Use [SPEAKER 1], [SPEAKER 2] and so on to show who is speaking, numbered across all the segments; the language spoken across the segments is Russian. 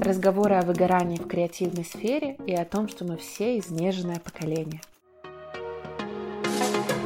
[SPEAKER 1] Разговоры о выгорании в креативной сфере и о том, что мы все изнеженное поколение.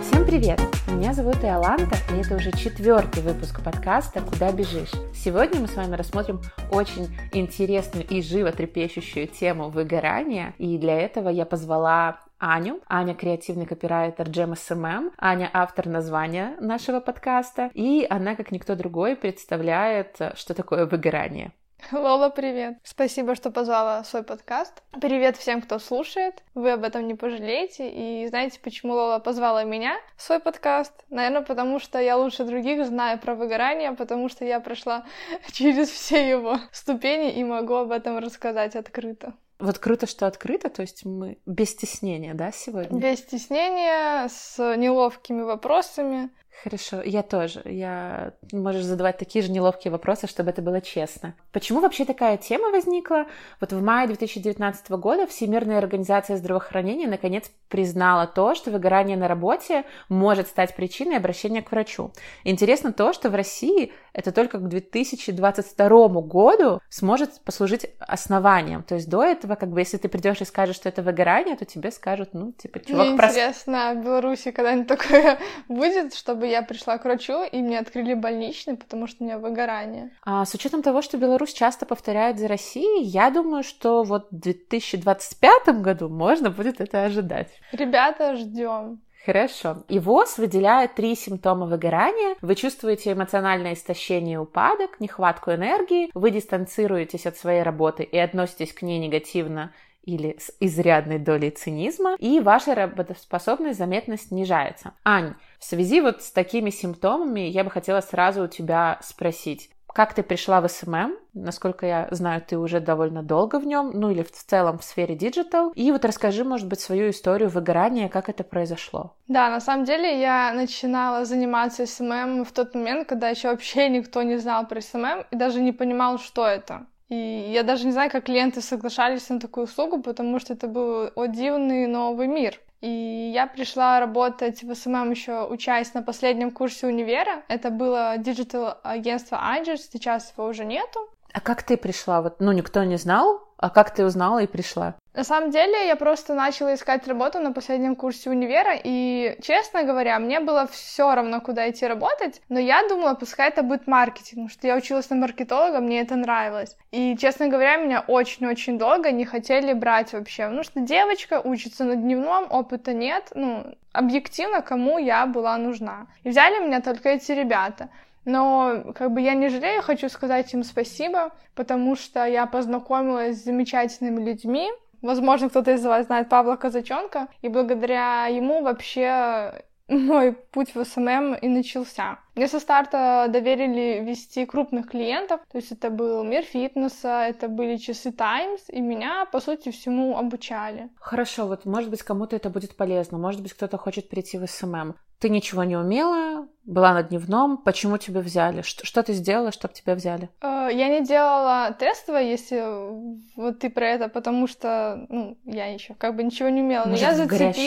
[SPEAKER 1] Всем привет! Меня зовут Иоланта, и это уже четвертый выпуск подкаста «Куда бежишь?». Сегодня мы с вами рассмотрим очень интересную и животрепещущую тему выгорания, и для этого я позвала Аню. Аня — креативный копирайтер Джем SMM. Аня — автор названия нашего подкаста. И она, как никто другой, представляет, что такое выгорание.
[SPEAKER 2] Лола, привет! Спасибо, что позвала в свой подкаст. Привет всем, кто слушает. Вы об этом не пожалеете. И знаете, почему Лола позвала меня в свой подкаст? Наверное, потому что я лучше других знаю про выгорание, потому что я прошла через все его ступени и могу об этом рассказать открыто.
[SPEAKER 1] Вот круто, что открыто, то есть мы без стеснения, да, сегодня?
[SPEAKER 2] Без стеснения, с неловкими вопросами.
[SPEAKER 1] Хорошо, я тоже. Я можешь задавать такие же неловкие вопросы, чтобы это было честно. Почему вообще такая тема возникла? Вот в мае 2019 года Всемирная организация здравоохранения наконец признала то, что выгорание на работе может стать причиной обращения к врачу. Интересно то, что в России это только к 2022 году сможет послужить основанием. То есть до этого, как бы, если ты придешь и скажешь, что это выгорание, то тебе скажут, ну, типа, чувак,
[SPEAKER 2] Мне
[SPEAKER 1] прос...
[SPEAKER 2] интересно, в Беларуси когда-нибудь такое будет, чтобы я пришла к врачу, и мне открыли больничный, потому что у меня выгорание.
[SPEAKER 1] А, с учетом того, что Беларусь часто повторяет за Россией, я думаю, что вот в 2025 году можно будет это ожидать.
[SPEAKER 2] Ребята, ждем.
[SPEAKER 1] Хорошо. И ВОЗ выделяет три симптома выгорания. Вы чувствуете эмоциональное истощение и упадок, нехватку энергии, вы дистанцируетесь от своей работы и относитесь к ней негативно или с изрядной долей цинизма, и ваша работоспособность заметно снижается. Ань, в связи вот с такими симптомами я бы хотела сразу у тебя спросить, как ты пришла в SMM? Насколько я знаю, ты уже довольно долго в нем, ну или в целом в сфере digital. И вот расскажи, может быть, свою историю выгорания, как это произошло.
[SPEAKER 2] Да, на самом деле я начинала заниматься SMM в тот момент, когда еще вообще никто не знал про SMM и даже не понимал, что это. И я даже не знаю, как клиенты соглашались на такую услугу, потому что это был о дивный новый мир. И я пришла работать в SMM еще учась на последнем курсе универа. Это было digital-агентство Angels, сейчас его уже нету.
[SPEAKER 1] А как ты пришла? Вот, ну, никто не знал, а как ты узнала и пришла?
[SPEAKER 2] На самом деле, я просто начала искать работу на последнем курсе универа, и, честно говоря, мне было все равно, куда идти работать, но я думала, пускай это будет маркетинг, потому что я училась на маркетолога, мне это нравилось. И, честно говоря, меня очень-очень долго не хотели брать вообще, потому что девочка учится на дневном, опыта нет, ну, объективно, кому я была нужна. И взяли меня только эти ребята. Но как бы я не жалею, хочу сказать им спасибо, потому что я познакомилась с замечательными людьми. Возможно, кто-то из вас знает Павла Казаченко, и благодаря ему вообще мой путь в SMM и начался. Мне со старта доверили вести крупных клиентов, то есть это был мир фитнеса, это были часы Times, и меня, по сути, всему обучали.
[SPEAKER 1] Хорошо, вот может быть кому-то это будет полезно, может быть кто-то хочет перейти в SMM. Ты ничего не умела, была на дневном, почему тебя взяли? Что, что ты сделала, чтобы тебя взяли?
[SPEAKER 2] Э, я не делала тестовое, если вот ты про это, потому что, ну, я еще как бы ничего не умела. Но
[SPEAKER 1] Может,
[SPEAKER 2] я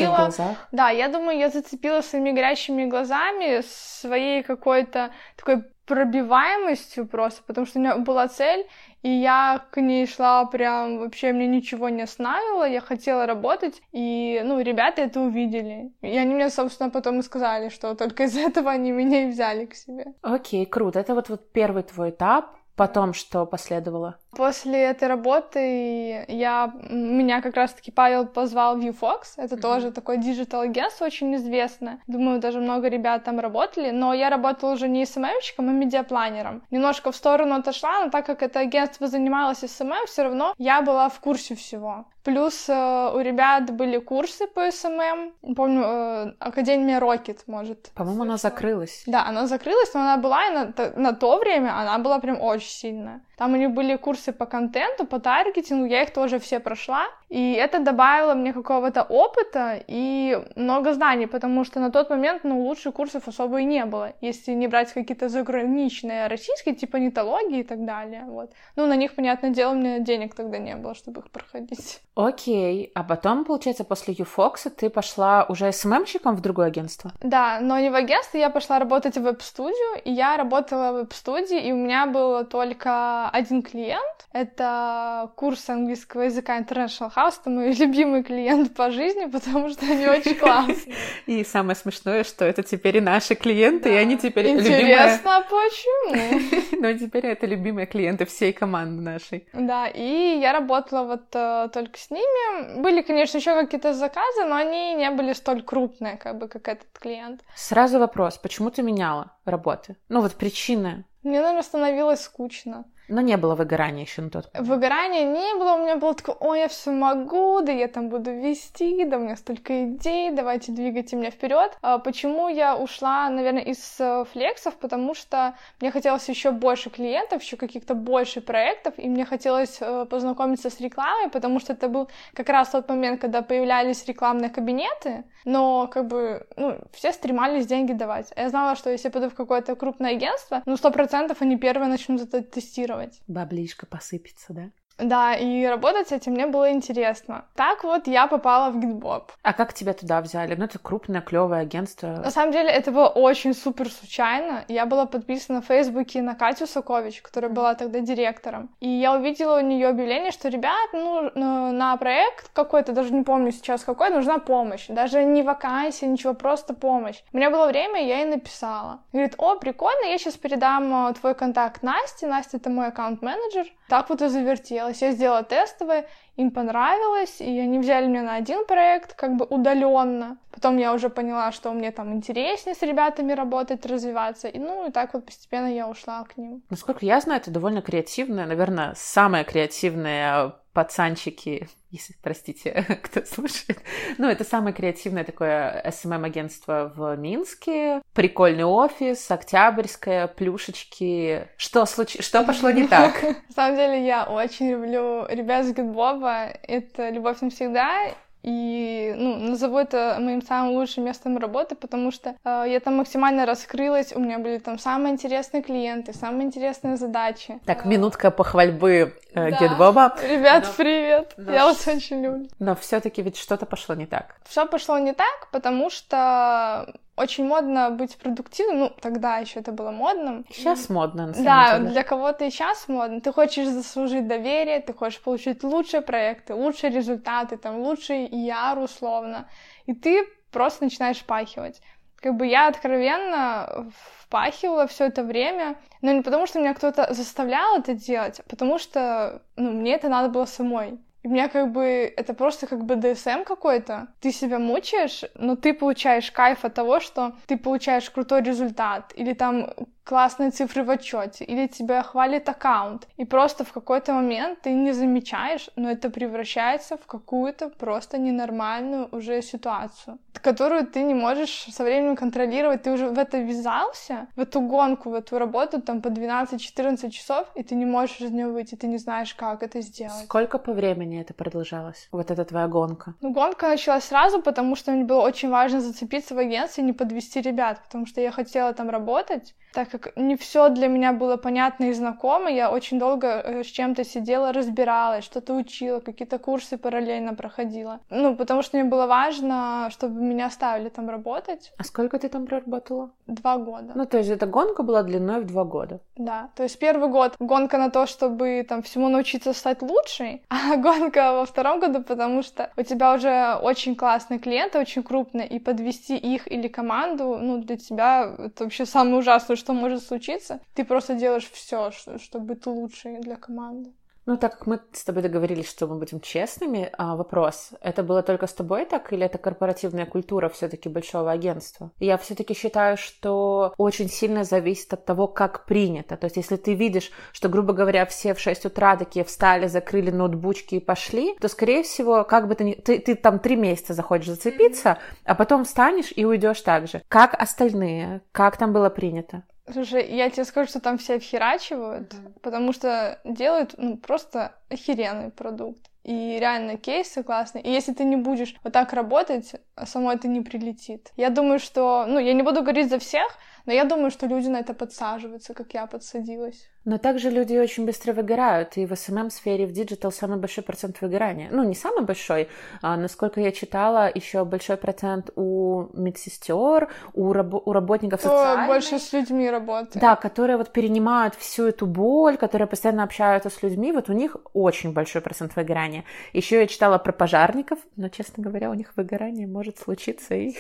[SPEAKER 1] глазах?
[SPEAKER 2] Да, я думаю, я зацепила своими горящими глазами, своей какой-то такой пробиваемостью просто, потому что у меня была цель, и я к ней шла прям, вообще мне ничего не останавливало, я хотела работать, и, ну, ребята это увидели. И они мне, собственно, потом и сказали, что только из этого они меня и взяли к себе.
[SPEAKER 1] Окей, круто. Это вот, вот первый твой этап. Потом что последовало?
[SPEAKER 2] После этой работы я, меня как раз-таки Павел позвал в UFox, это mm-hmm. тоже такое digital-агентство очень известное. Думаю, даже много ребят там работали, но я работала уже не SMM щиком, а медиапланером. Немножко в сторону отошла, но так как это агентство занималось SMM, все равно я была в курсе всего. Плюс э, у ребят были курсы по SMM. Помню, э, Академия Rocket, может.
[SPEAKER 1] По-моему, она закрылась.
[SPEAKER 2] Да, она закрылась, но она была, и на, на то время она была прям очень сильная. Там у них были курсы по контенту, по таргетингу, я их тоже все прошла. И это добавило мне какого-то опыта и много знаний, потому что на тот момент, ну, лучших курсов особо и не было, если не брать какие-то заграничные российские, типа нетологии и так далее, вот. Ну, на них, понятное дело, у меня денег тогда не было, чтобы их проходить.
[SPEAKER 1] Окей, а потом, получается, после Юфокса ты пошла уже СММщиком в другое агентство?
[SPEAKER 2] Да, но не в агентство, я пошла работать в веб-студию, и я работала в веб-студии, и у меня было только один клиент, Это курс английского языка International House. Это мой любимый клиент по жизни, потому что они очень классные.
[SPEAKER 1] И самое смешное, что это теперь и наши клиенты, и они теперь
[SPEAKER 2] Интересно, почему?
[SPEAKER 1] Но теперь это любимые клиенты всей команды нашей.
[SPEAKER 2] Да, и я работала вот э, только с ними. Были, конечно, еще какие-то заказы, но они не были столь крупные, как бы, как этот клиент.
[SPEAKER 1] Сразу вопрос, почему ты меняла работы? Ну вот причины.
[SPEAKER 2] Мне, наверное, становилось скучно.
[SPEAKER 1] Но не было выгорания еще на тот
[SPEAKER 2] момент. Выгорания не было, у меня было такое, ой, я все могу, да я там буду вести, да у меня столько идей, давайте двигайте меня вперед. А почему я ушла, наверное, из э, флексов? Потому что мне хотелось еще больше клиентов, еще каких-то больше проектов, и мне хотелось э, познакомиться с рекламой, потому что это был как раз тот момент, когда появлялись рекламные кабинеты, но как бы, ну, все стремались деньги давать. А я знала, что если пойду в какое-то крупное агентство, ну, сто процентов они первые начнут это тестировать планировать.
[SPEAKER 1] Баблишка посыпется, да?
[SPEAKER 2] Да, и работать с этим мне было интересно. Так вот я попала в Гитбоб.
[SPEAKER 1] А как тебя туда взяли? Ну, это крупное, клевое агентство.
[SPEAKER 2] На самом деле, это было очень супер случайно. Я была подписана в Фейсбуке на Катю Сокович, которая была тогда директором. И я увидела у нее объявление, что, ребят, ну, на проект какой-то, даже не помню сейчас какой, нужна помощь. Даже не вакансия, ничего, просто помощь. У меня было время, я ей написала. Говорит, о, прикольно, я сейчас передам э, твой контакт Насте. Настя — это мой аккаунт-менеджер. Так вот и завертела понравилось. Я сделала тестовые, им понравилось, и они взяли меня на один проект, как бы удаленно. Потом я уже поняла, что мне там интереснее с ребятами работать, развиваться. И ну и так вот постепенно я ушла к ним.
[SPEAKER 1] Насколько я знаю, это довольно креативная, наверное, самая креативная пацанчики, если, простите, кто слушает. Ну, это самое креативное такое SMM-агентство в Минске. Прикольный офис, Октябрьская, плюшечки. Что, случ... Что пошло не так?
[SPEAKER 2] На самом деле, я очень люблю ребят с Гудбоба. Это любовь навсегда. И ну, назову это моим самым лучшим местом работы, потому что э, я там максимально раскрылась, у меня были там самые интересные клиенты, самые интересные задачи.
[SPEAKER 1] Так, минутка похвальбы э, да. Гетбоба.
[SPEAKER 2] Ребят, но, привет! Но, я вас очень люблю.
[SPEAKER 1] Но все-таки ведь что-то пошло не так.
[SPEAKER 2] Все пошло не так, потому что очень модно быть продуктивным, ну, тогда еще это было модным.
[SPEAKER 1] Сейчас модно, на самом
[SPEAKER 2] да,
[SPEAKER 1] деле.
[SPEAKER 2] для кого-то и сейчас модно. Ты хочешь заслужить доверие, ты хочешь получить лучшие проекты, лучшие результаты, там, лучший яр условно, и ты просто начинаешь впахивать. Как бы я откровенно впахивала все это время, но не потому, что меня кто-то заставлял это делать, а потому что ну, мне это надо было самой. И меня как бы это просто как бы ДСМ какой-то. Ты себя мучаешь, но ты получаешь кайф от того, что ты получаешь крутой результат. Или там классные цифры в отчете, или тебя хвалит аккаунт, и просто в какой-то момент ты не замечаешь, но это превращается в какую-то просто ненормальную уже ситуацию, которую ты не можешь со временем контролировать, ты уже в это ввязался, в эту гонку, в эту работу там по 12-14 часов, и ты не можешь из нее выйти, ты не знаешь, как это сделать.
[SPEAKER 1] Сколько по времени это продолжалось, вот эта твоя гонка?
[SPEAKER 2] Ну, гонка началась сразу, потому что мне было очень важно зацепиться в агентстве и не подвести ребят, потому что я хотела там работать, так как не все для меня было понятно и знакомо, я очень долго э, с чем-то сидела, разбиралась, что-то учила, какие-то курсы параллельно проходила. Ну, потому что мне было важно, чтобы меня оставили там работать.
[SPEAKER 1] А сколько ты там проработала?
[SPEAKER 2] Два года.
[SPEAKER 1] Ну, то есть эта гонка была длиной в два года?
[SPEAKER 2] Да, то есть первый год гонка на то, чтобы там всему научиться стать лучшей, а гонка во втором году, потому что у тебя уже очень классные клиенты, очень крупные, и подвести их или команду, ну, для тебя это вообще самое ужасное, что что может случиться, ты просто делаешь все, чтобы быть лучшей для команды.
[SPEAKER 1] Ну, так как мы с тобой договорились, что мы будем честными, а, вопрос, это было только с тобой так, или это корпоративная культура все-таки большого агентства? Я все-таки считаю, что очень сильно зависит от того, как принято. То есть, если ты видишь, что, грубо говоря, все в 6 утра такие встали, закрыли ноутбучки и пошли, то, скорее всего, как бы ты ни... Ты, ты там три месяца захочешь зацепиться, а потом встанешь и уйдешь так же. Как остальные? Как там было принято?
[SPEAKER 2] Слушай, я тебе скажу, что там все вхерачивают, mm-hmm. потому что делают ну, просто охеренный продукт. И реально кейсы классные. И если ты не будешь вот так работать, само это не прилетит. Я думаю, что... Ну, я не буду говорить за всех, Но я думаю, что люди на это подсаживаются, как я подсадилась.
[SPEAKER 1] Но также люди очень быстро выгорают, и в SMM-сфере, в digital самый большой процент выгорания. Ну, не самый большой, а, насколько я читала, еще большой процент у медсестер, у, раб- у работников
[SPEAKER 2] Кто
[SPEAKER 1] социальных.
[SPEAKER 2] больше с людьми работает.
[SPEAKER 1] Да, которые вот перенимают всю эту боль, которые постоянно общаются с людьми, вот у них очень большой процент выгорания. Еще я читала про пожарников, но, честно говоря, у них выгорание может случиться и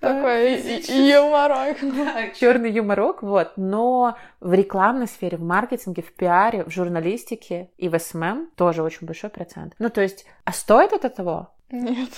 [SPEAKER 2] Такой юморок.
[SPEAKER 1] черный юморок, вот. Но в рекламной сфере, в маркетинге, в пиаре, в журналистике и в SMM тоже очень большой процент. Ну, то есть, а стоит это того?
[SPEAKER 2] Нет.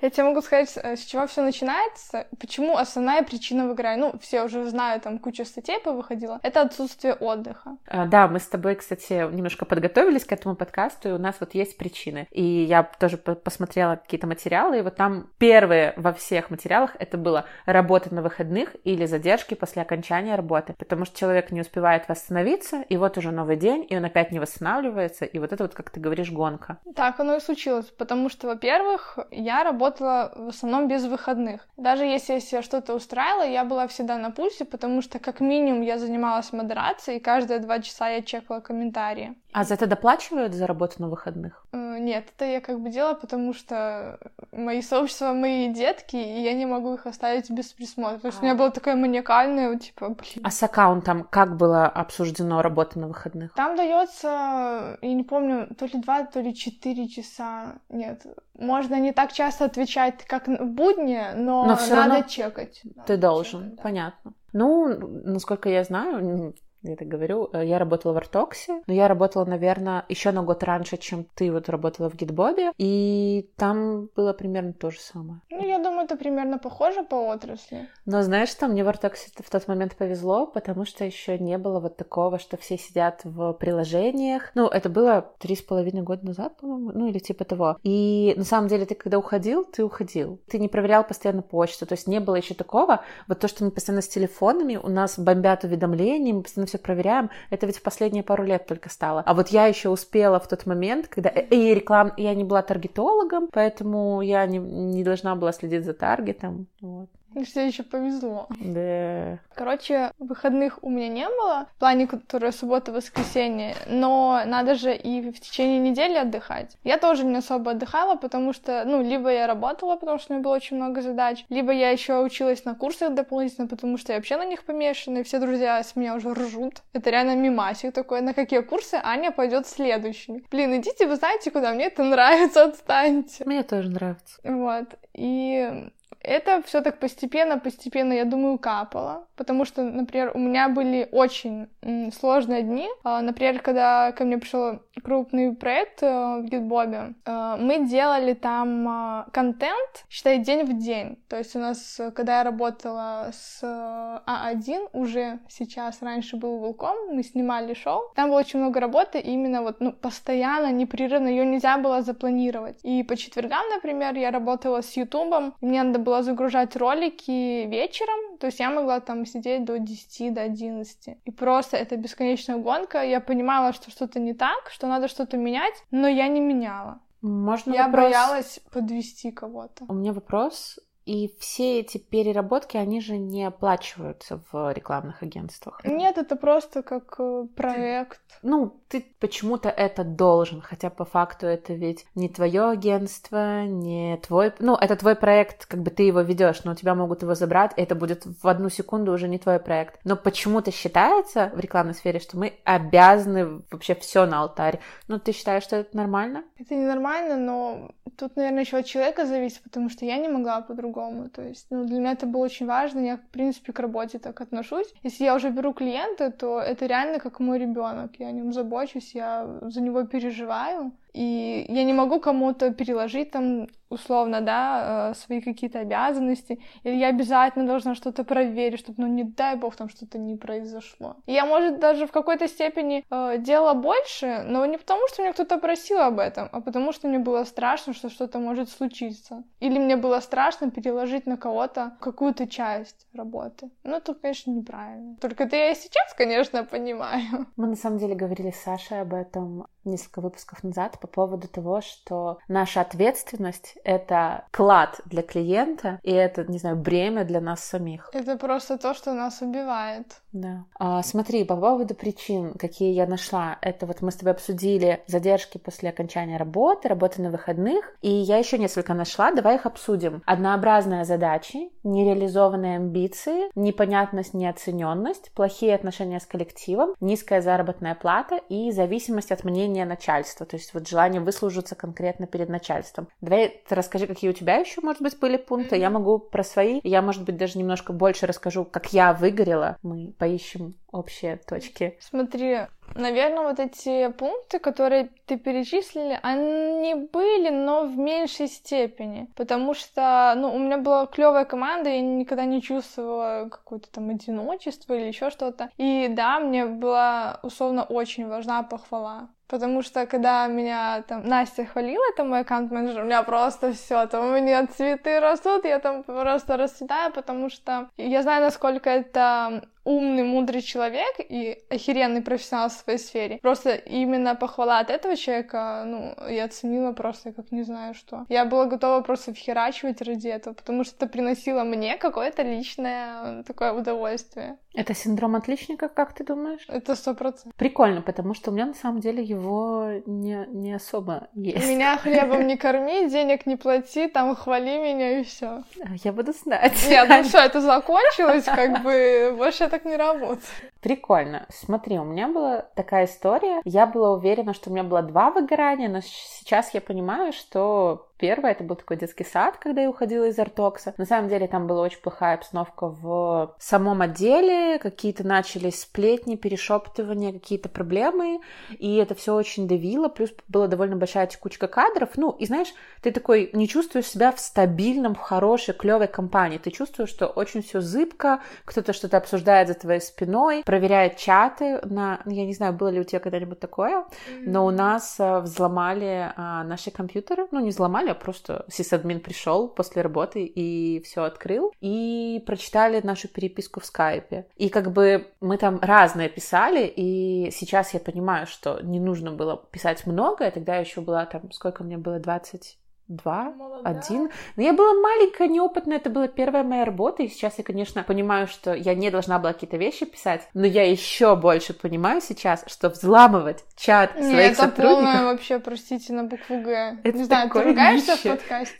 [SPEAKER 2] Я тебе могу сказать, с чего все начинается, почему основная причина выгорания. Ну, все уже знают, там куча статей повыходила. Это отсутствие отдыха.
[SPEAKER 1] А, да, мы с тобой, кстати, немножко подготовились к этому подкасту, и у нас вот есть причины. И я тоже посмотрела какие-то материалы, и вот там первые во всех материалах это было работа на выходных или задержки после окончания работы, потому что человек не успевает восстановиться, и вот уже новый день, и он опять не восстанавливается, и вот это вот, как ты говоришь, гонка.
[SPEAKER 2] Так оно и случилось, потому что, во-первых, я работала в основном без выходных. Даже если я себе что-то устраивала, я была всегда на пульсе, потому что как минимум я занималась модерацией, и каждые два часа я чекала комментарии.
[SPEAKER 1] А за это доплачивают за работу на выходных?
[SPEAKER 2] Э, нет, это я как бы делала, потому что мои сообщества мои детки, и я не могу их оставить без присмотра. То есть а. у меня было такое маниакальное, типа, блин.
[SPEAKER 1] А с аккаунтом как было обсуждено работа на выходных?
[SPEAKER 2] Там дается, я не помню, то ли два, то ли четыре часа. Нет, можно не так часто отвечать, как в будни, но, но надо равно чекать.
[SPEAKER 1] Ты надо должен, чекать, да. понятно. Ну, насколько я знаю, я так говорю, э, я работала в Артоксе, но я работала, наверное, еще на год раньше, чем ты вот работала в Гитбобе, и там было примерно то же самое.
[SPEAKER 2] Ну, я думаю, это примерно похоже по отрасли.
[SPEAKER 1] Но знаешь, что мне в Артоксе в тот момент повезло, потому что еще не было вот такого, что все сидят в приложениях. Ну, это было три с половиной года назад, по-моему, ну или типа того. И на самом деле ты когда уходил, ты уходил. Ты не проверял постоянно почту, то есть не было еще такого. Вот то, что мы постоянно с телефонами, у нас бомбят уведомления, мы постоянно все все проверяем, это ведь в последние пару лет только стало. А вот я еще успела в тот момент, когда и реклам, я не была таргетологом, поэтому я не, не должна была следить за таргетом. Вот.
[SPEAKER 2] Тебе еще повезло.
[SPEAKER 1] Да.
[SPEAKER 2] Короче, выходных у меня не было, в плане, которая суббота, воскресенье, но надо же и в течение недели отдыхать. Я тоже не особо отдыхала, потому что, ну, либо я работала, потому что у меня было очень много задач, либо я еще училась на курсах дополнительно, потому что я вообще на них помешана, и все друзья с меня уже ржут. Это реально мимасик такой, на какие курсы Аня пойдет следующими. Блин, идите, вы знаете, куда мне это нравится, отстаньте.
[SPEAKER 1] Мне тоже нравится.
[SPEAKER 2] Вот. И это все так постепенно, постепенно, я думаю, капало. Потому что, например, у меня были очень сложные дни. А, например, когда ко мне пришел крупный проект э, в Гитбобе, э, мы делали там а, контент, считай, день в день. То есть у нас, когда я работала с А1, уже сейчас, раньше был Волком, мы снимали шоу, там было очень много работы, именно вот, ну, постоянно, непрерывно, ее нельзя было запланировать. И по четвергам, например, я работала с Ютубом, мне надо было загружать ролики вечером, то есть я могла там сидеть до 10, до 11. И просто это бесконечная гонка. Я понимала, что что-то не так, что надо что-то менять, но я не меняла.
[SPEAKER 1] Можно
[SPEAKER 2] я
[SPEAKER 1] вопрос...
[SPEAKER 2] боялась подвести кого-то.
[SPEAKER 1] У меня вопрос. И все эти переработки, они же не оплачиваются в рекламных агентствах.
[SPEAKER 2] Нет, это просто как э, проект.
[SPEAKER 1] Ну, ты почему-то это должен, хотя по факту это ведь не твое агентство, не твой... Ну, это твой проект, как бы ты его ведешь, но у тебя могут его забрать, и это будет в одну секунду уже не твой проект. Но почему-то считается в рекламной сфере, что мы обязаны вообще все на алтарь. Ну, ты считаешь, что это нормально?
[SPEAKER 2] Это ненормально, но тут, наверное, еще от человека зависит, потому что я не могла по-другому по-другому. То есть, ну, для меня это было очень важно. Я, в принципе, к работе так отношусь. Если я уже беру клиента, то это реально как мой ребенок. Я о нем забочусь, я за него переживаю. И я не могу кому-то переложить там условно, да, э, свои какие-то обязанности, или я обязательно должна что-то проверить, чтобы, ну, не дай бог, там что-то не произошло. Я, может, даже в какой-то степени э, делала больше, но не потому, что меня кто-то просил об этом, а потому, что мне было страшно, что что-то может случиться. Или мне было страшно переложить на кого-то какую-то часть работы. Ну, это, конечно, неправильно. Только это я и сейчас, конечно, понимаю.
[SPEAKER 1] Мы, на самом деле, говорили с Сашей об этом несколько выпусков назад, по поводу того, что наша ответственность — это клад для клиента, и это, не знаю, бремя для нас самих.
[SPEAKER 2] Это просто то, что нас убивает.
[SPEAKER 1] Да. А, смотри, по поводу причин, какие я нашла, это вот мы с тобой обсудили задержки после окончания работы, работы на выходных, и я еще несколько нашла, давай их обсудим. Однообразные задачи, нереализованные амбиции, непонятность, неоцененность, плохие отношения с коллективом, низкая заработная плата и зависимость от мнения начальства, то есть вот желание выслужиться конкретно перед начальством. Давай ты расскажи, какие у тебя еще, может быть, были пункты. Я могу про свои. Я, может быть, даже немножко больше расскажу, как я выгорела. Мы поищем общие точки.
[SPEAKER 2] Смотри, наверное, вот эти пункты, которые ты перечислили, они были, но в меньшей степени, потому что, ну, у меня была клевая команда, я никогда не чувствовала какое-то там одиночество или еще что-то. И да, мне была условно очень важна похвала. Потому что когда меня там Настя хвалила, это мой аккаунт-менеджер, у меня просто все, там у меня цветы растут, я там просто расцветаю, потому что я знаю, насколько это умный, мудрый человек и охеренный профессионал в своей сфере. Просто именно похвала от этого человека, ну, я оценила просто как не знаю что. Я была готова просто вхерачивать ради этого, потому что это приносило мне какое-то личное такое удовольствие.
[SPEAKER 1] Это синдром отличника, как ты думаешь?
[SPEAKER 2] Это сто процентов.
[SPEAKER 1] Прикольно, потому что у меня на самом деле его не, не особо есть.
[SPEAKER 2] Меня хлебом не корми, денег не плати, там хвали меня и все.
[SPEAKER 1] Я буду знать.
[SPEAKER 2] Нет, ну все, это закончилось, как бы больше это так не работает.
[SPEAKER 1] Прикольно. Смотри, у меня была такая история. Я была уверена, что у меня было два выгорания, но сейчас я понимаю, что Первое, это был такой детский сад, когда я уходила из Артокса. На самом деле там была очень плохая обстановка в самом отделе, какие-то начались сплетни, перешептывания, какие-то проблемы, и это все очень давило, плюс была довольно большая текучка кадров. Ну, и знаешь, ты такой не чувствуешь себя в стабильном, хорошей, клевой компании. Ты чувствуешь, что очень все зыбко, кто-то что-то обсуждает за твоей спиной, проверяет чаты на... Я не знаю, было ли у тебя когда-нибудь такое, но у нас э, взломали а, наши компьютеры, ну, не взломали, взломали, а просто сисадмин пришел после работы и все открыл, и прочитали нашу переписку в скайпе. И как бы мы там разное писали, и сейчас я понимаю, что не нужно было писать много, и тогда еще была там, сколько мне было, 20 два, Молодая. один. Но я была маленькая, неопытная, это была первая моя работа, и сейчас я, конечно, понимаю, что я не должна была какие-то вещи писать, но я еще больше понимаю сейчас, что взламывать чат
[SPEAKER 2] не,
[SPEAKER 1] своих
[SPEAKER 2] это
[SPEAKER 1] сотрудников...
[SPEAKER 2] полное вообще, простите, на букву Г.
[SPEAKER 1] Это
[SPEAKER 2] не знаю, ты ругаешься в подкасте?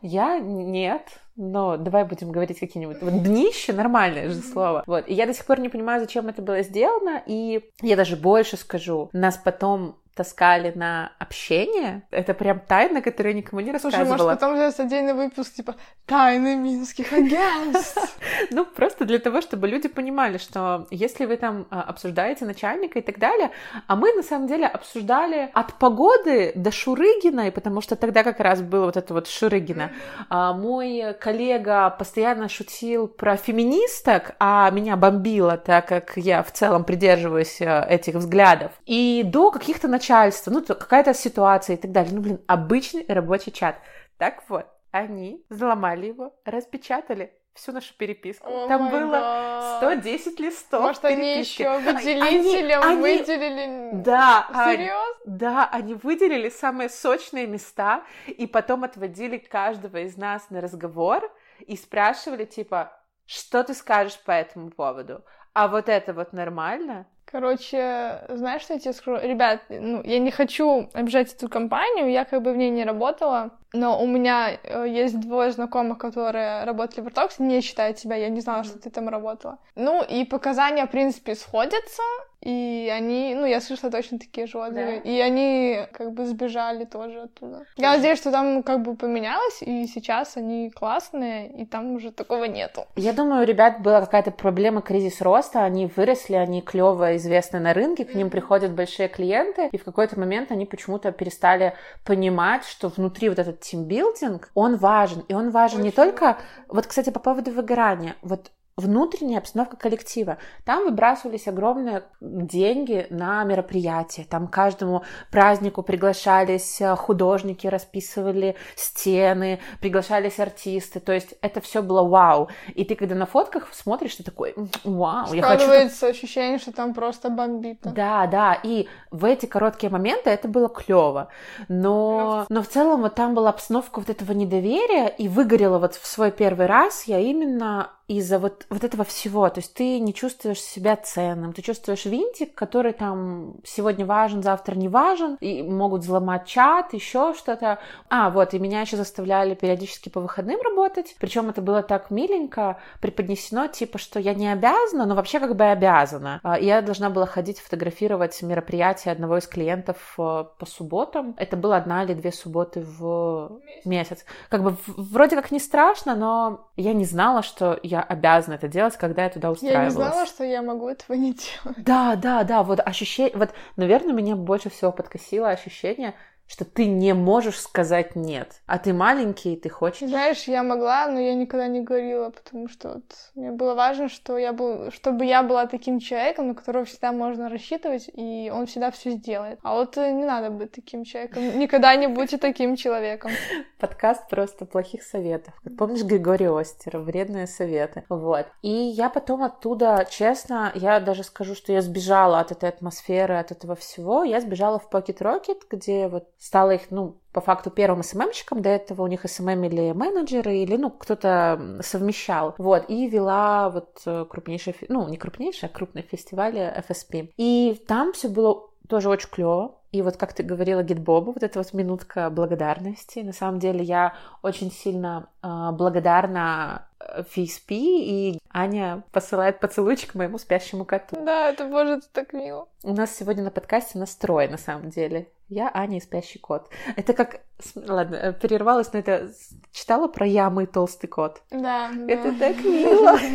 [SPEAKER 1] Я нет, но давай будем говорить какие-нибудь... Вот днище — нормальное же слово. Вот. И я до сих пор не понимаю, зачем это было сделано, и я даже больше скажу. Нас потом таскали на общение. Это прям тайна, которую я никому не рассказывала.
[SPEAKER 2] Слушай, может, потом взять отдельный выпуск, типа «Тайны минских агентств».
[SPEAKER 1] Ну, просто для того, чтобы люди понимали, что если вы там а, обсуждаете начальника и так далее, а мы, на самом деле, обсуждали от погоды до Шурыгина, и потому что тогда как раз было вот это вот Шурыгина. А, мой коллега постоянно шутил про феминисток, а меня бомбило, так как я в целом придерживаюсь э, этих взглядов. И до каких-то начальства, ну, какая-то ситуация и так далее. Ну, блин, обычный рабочий чат. Так вот, они взломали его, распечатали всю нашу переписку.
[SPEAKER 2] Oh
[SPEAKER 1] Там было 110 листов
[SPEAKER 2] Может,
[SPEAKER 1] переписки.
[SPEAKER 2] они еще выделителем
[SPEAKER 1] они,
[SPEAKER 2] выделили...
[SPEAKER 1] Да.
[SPEAKER 2] Серьезно?
[SPEAKER 1] Они, да, они выделили самые сочные места и потом отводили каждого из нас на разговор и спрашивали, типа, что ты скажешь по этому поводу? А вот это вот нормально?
[SPEAKER 2] Короче, знаешь, что я тебе скажу? Ребят, ну, я не хочу обижать эту компанию, я как бы в ней не работала, но у меня э, есть двое знакомых, которые работали в Артоксе, не считают себя, я не знала, что ты там работала. Ну, и показания, в принципе, сходятся, и они, ну, я слышала точно такие же отзывы. Да. И они как бы сбежали тоже оттуда. Я надеюсь, что там как бы поменялось, и сейчас они классные, и там уже такого нету.
[SPEAKER 1] Я думаю, у ребят была какая-то проблема, кризис роста, они выросли, они клево известны на рынке, к ним приходят большие клиенты, и в какой-то момент они почему-то перестали понимать, что внутри вот этот тимбилдинг, он важен, и он важен Очень. не только... Вот, кстати, по поводу выгорания. Вот внутренняя обстановка коллектива. Там выбрасывались огромные деньги на мероприятия. Там каждому празднику приглашались э, художники, расписывали стены, приглашались артисты. То есть это все было вау. И ты когда на фотках смотришь, ты такой вау.
[SPEAKER 2] Складывается я хочу... ощущение, что там просто бомбит.
[SPEAKER 1] Да, да. И в эти короткие моменты это было клево. Но, но в целом вот там была обстановка вот этого недоверия, и выгорела вот в свой первый раз я именно из-за вот, вот этого всего. То есть ты не чувствуешь себя ценным, ты чувствуешь винтик, который там сегодня важен, завтра не важен, и могут взломать чат, еще что-то. А, вот, и меня еще заставляли периодически по выходным работать, причем это было так миленько преподнесено, типа, что я не обязана, но вообще как бы обязана. А, я должна была ходить фотографировать мероприятие одного из клиентов э, по субботам. Это было одна или две субботы в месяц. Как бы вроде как не страшно, но я не знала, что я обязана это делать, когда я туда устраивалась.
[SPEAKER 2] Я не знала, что я могу этого не делать.
[SPEAKER 1] Да, да, да, вот ощущение, вот, наверное, меня больше всего подкосило ощущение, что ты не можешь сказать нет. А ты маленький, и ты хочешь.
[SPEAKER 2] Знаешь, я могла, но я никогда не говорила, потому что вот мне было важно, что я был, чтобы я была таким человеком, на которого всегда можно рассчитывать, и он всегда все сделает. А вот э, не надо быть таким человеком. Никогда не будьте таким человеком.
[SPEAKER 1] Подкаст просто плохих советов. Помнишь Григория Остера? Вредные советы. Вот. И я потом оттуда, честно, я даже скажу, что я сбежала от этой атмосферы, от этого всего. Я сбежала в Pocket Rocket, где вот стала их, ну, по факту первым SMM щиком, до этого у них SMM или менеджеры, или, ну, кто-то совмещал, вот, и вела вот э, крупнейший, ну, не крупнейший, а крупный фестиваль FSP. И там все было тоже очень клево. И вот как ты говорила Гитбобу, вот эта вот минутка благодарности. На самом деле я очень сильно э, благодарна FSP, и Аня посылает поцелуйчик моему спящему коту.
[SPEAKER 2] Да, это, боже, это так мило.
[SPEAKER 1] У нас сегодня на подкасте настрой, на самом деле. Я Аня и спящий кот. Это как... Ладно, э, перервалась, но это... Читала про ямы и толстый кот?
[SPEAKER 2] Да.
[SPEAKER 1] Это да. так мило.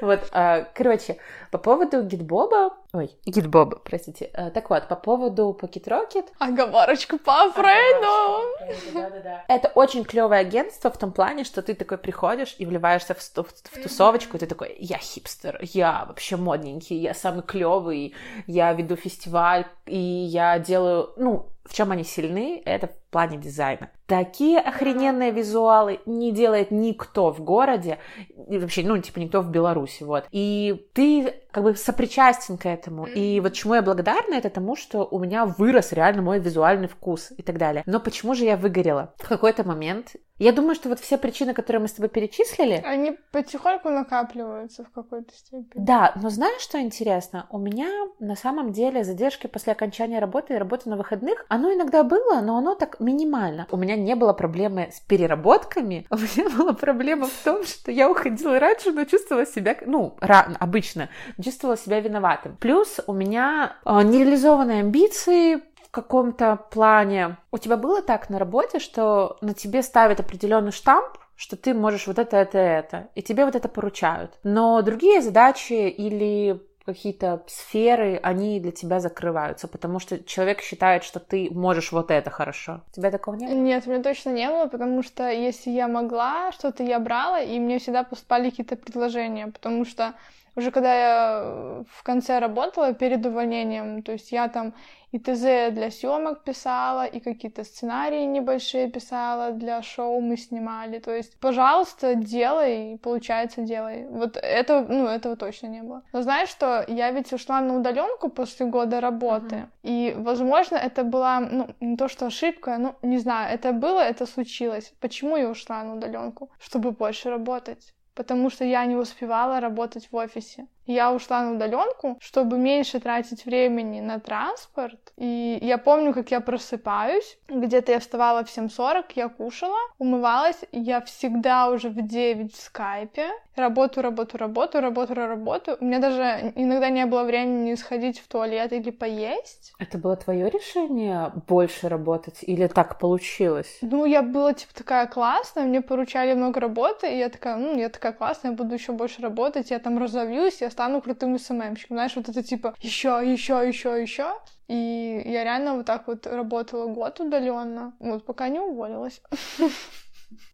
[SPEAKER 1] Вот, а, короче, по поводу гитбоба... Ой, гитбоба, простите. Э, так вот, по поводу Pocket Rocket...
[SPEAKER 2] Оговорочку по Фрейду!
[SPEAKER 1] Да-да-да. Это очень клевое агентство в том плане, что ты такой приходишь и вливаешься в, в, в тусовочку, и ты такой, я хипстер, я вообще модненький, я самый клевый, я веду фестиваль, и я делаю, ну, в чем они сильны, это в плане дизайна. Такие охрененные визуалы не делает никто в городе, и вообще, ну, типа, никто в Беларуси, вот. И ты как бы сопричастен к этому. И вот чему я благодарна, это тому, что у меня вырос реально мой визуальный вкус и так далее. Но почему же я выгорела? В какой-то момент я думаю, что вот все причины, которые мы с тобой перечислили...
[SPEAKER 2] Они потихоньку накапливаются в какой-то степени.
[SPEAKER 1] Да, но знаешь, что интересно? У меня на самом деле задержки после окончания работы и работы на выходных, оно иногда было, но оно так минимально. У меня не было проблемы с переработками, у меня была проблема в том, что я уходила раньше, но чувствовала себя, ну, рано, обычно, чувствовала себя виноватым. Плюс у меня э, нереализованные амбиции, в каком-то плане. У тебя было так на работе, что на тебе ставят определенный штамп, что ты можешь вот это, это, это, и тебе вот это поручают. Но другие задачи или какие-то сферы, они для тебя закрываются, потому что человек считает, что ты можешь вот это хорошо. У тебя такого не было?
[SPEAKER 2] Нет, у меня точно не было, потому что если я могла, что-то я брала, и мне всегда поступали какие-то предложения, потому что уже когда я в конце работала перед увольнением, то есть я там и ТЗ для съемок писала, и какие-то сценарии небольшие писала для шоу мы снимали. То есть, пожалуйста, делай, получается, делай. Вот это, ну, этого точно не было. Но знаешь что, я ведь ушла на удаленку после года работы, uh-huh. и, возможно, это была, ну, не то что ошибка, ну, не знаю, это было, это случилось. Почему я ушла на удаленку? Чтобы больше работать потому что я не успевала работать в офисе. Я ушла на удаленку, чтобы меньше тратить времени на транспорт. И я помню, как я просыпаюсь. Где-то я вставала в 7.40, я кушала, умывалась. Я всегда уже в 9 в скайпе. Работаю, работаю, работаю, работаю, работаю. У меня даже иногда не было времени сходить в туалет или поесть.
[SPEAKER 1] Это было твое решение больше работать или так получилось?
[SPEAKER 2] Ну, я была типа такая классная, мне поручали много работы, и я такая, ну, я такая классная, я буду еще больше работать, я там разовьюсь, я стану крутым СММщиком. Знаешь, вот это типа еще, еще, еще, еще. И я реально вот так вот работала год удаленно, вот пока не уволилась.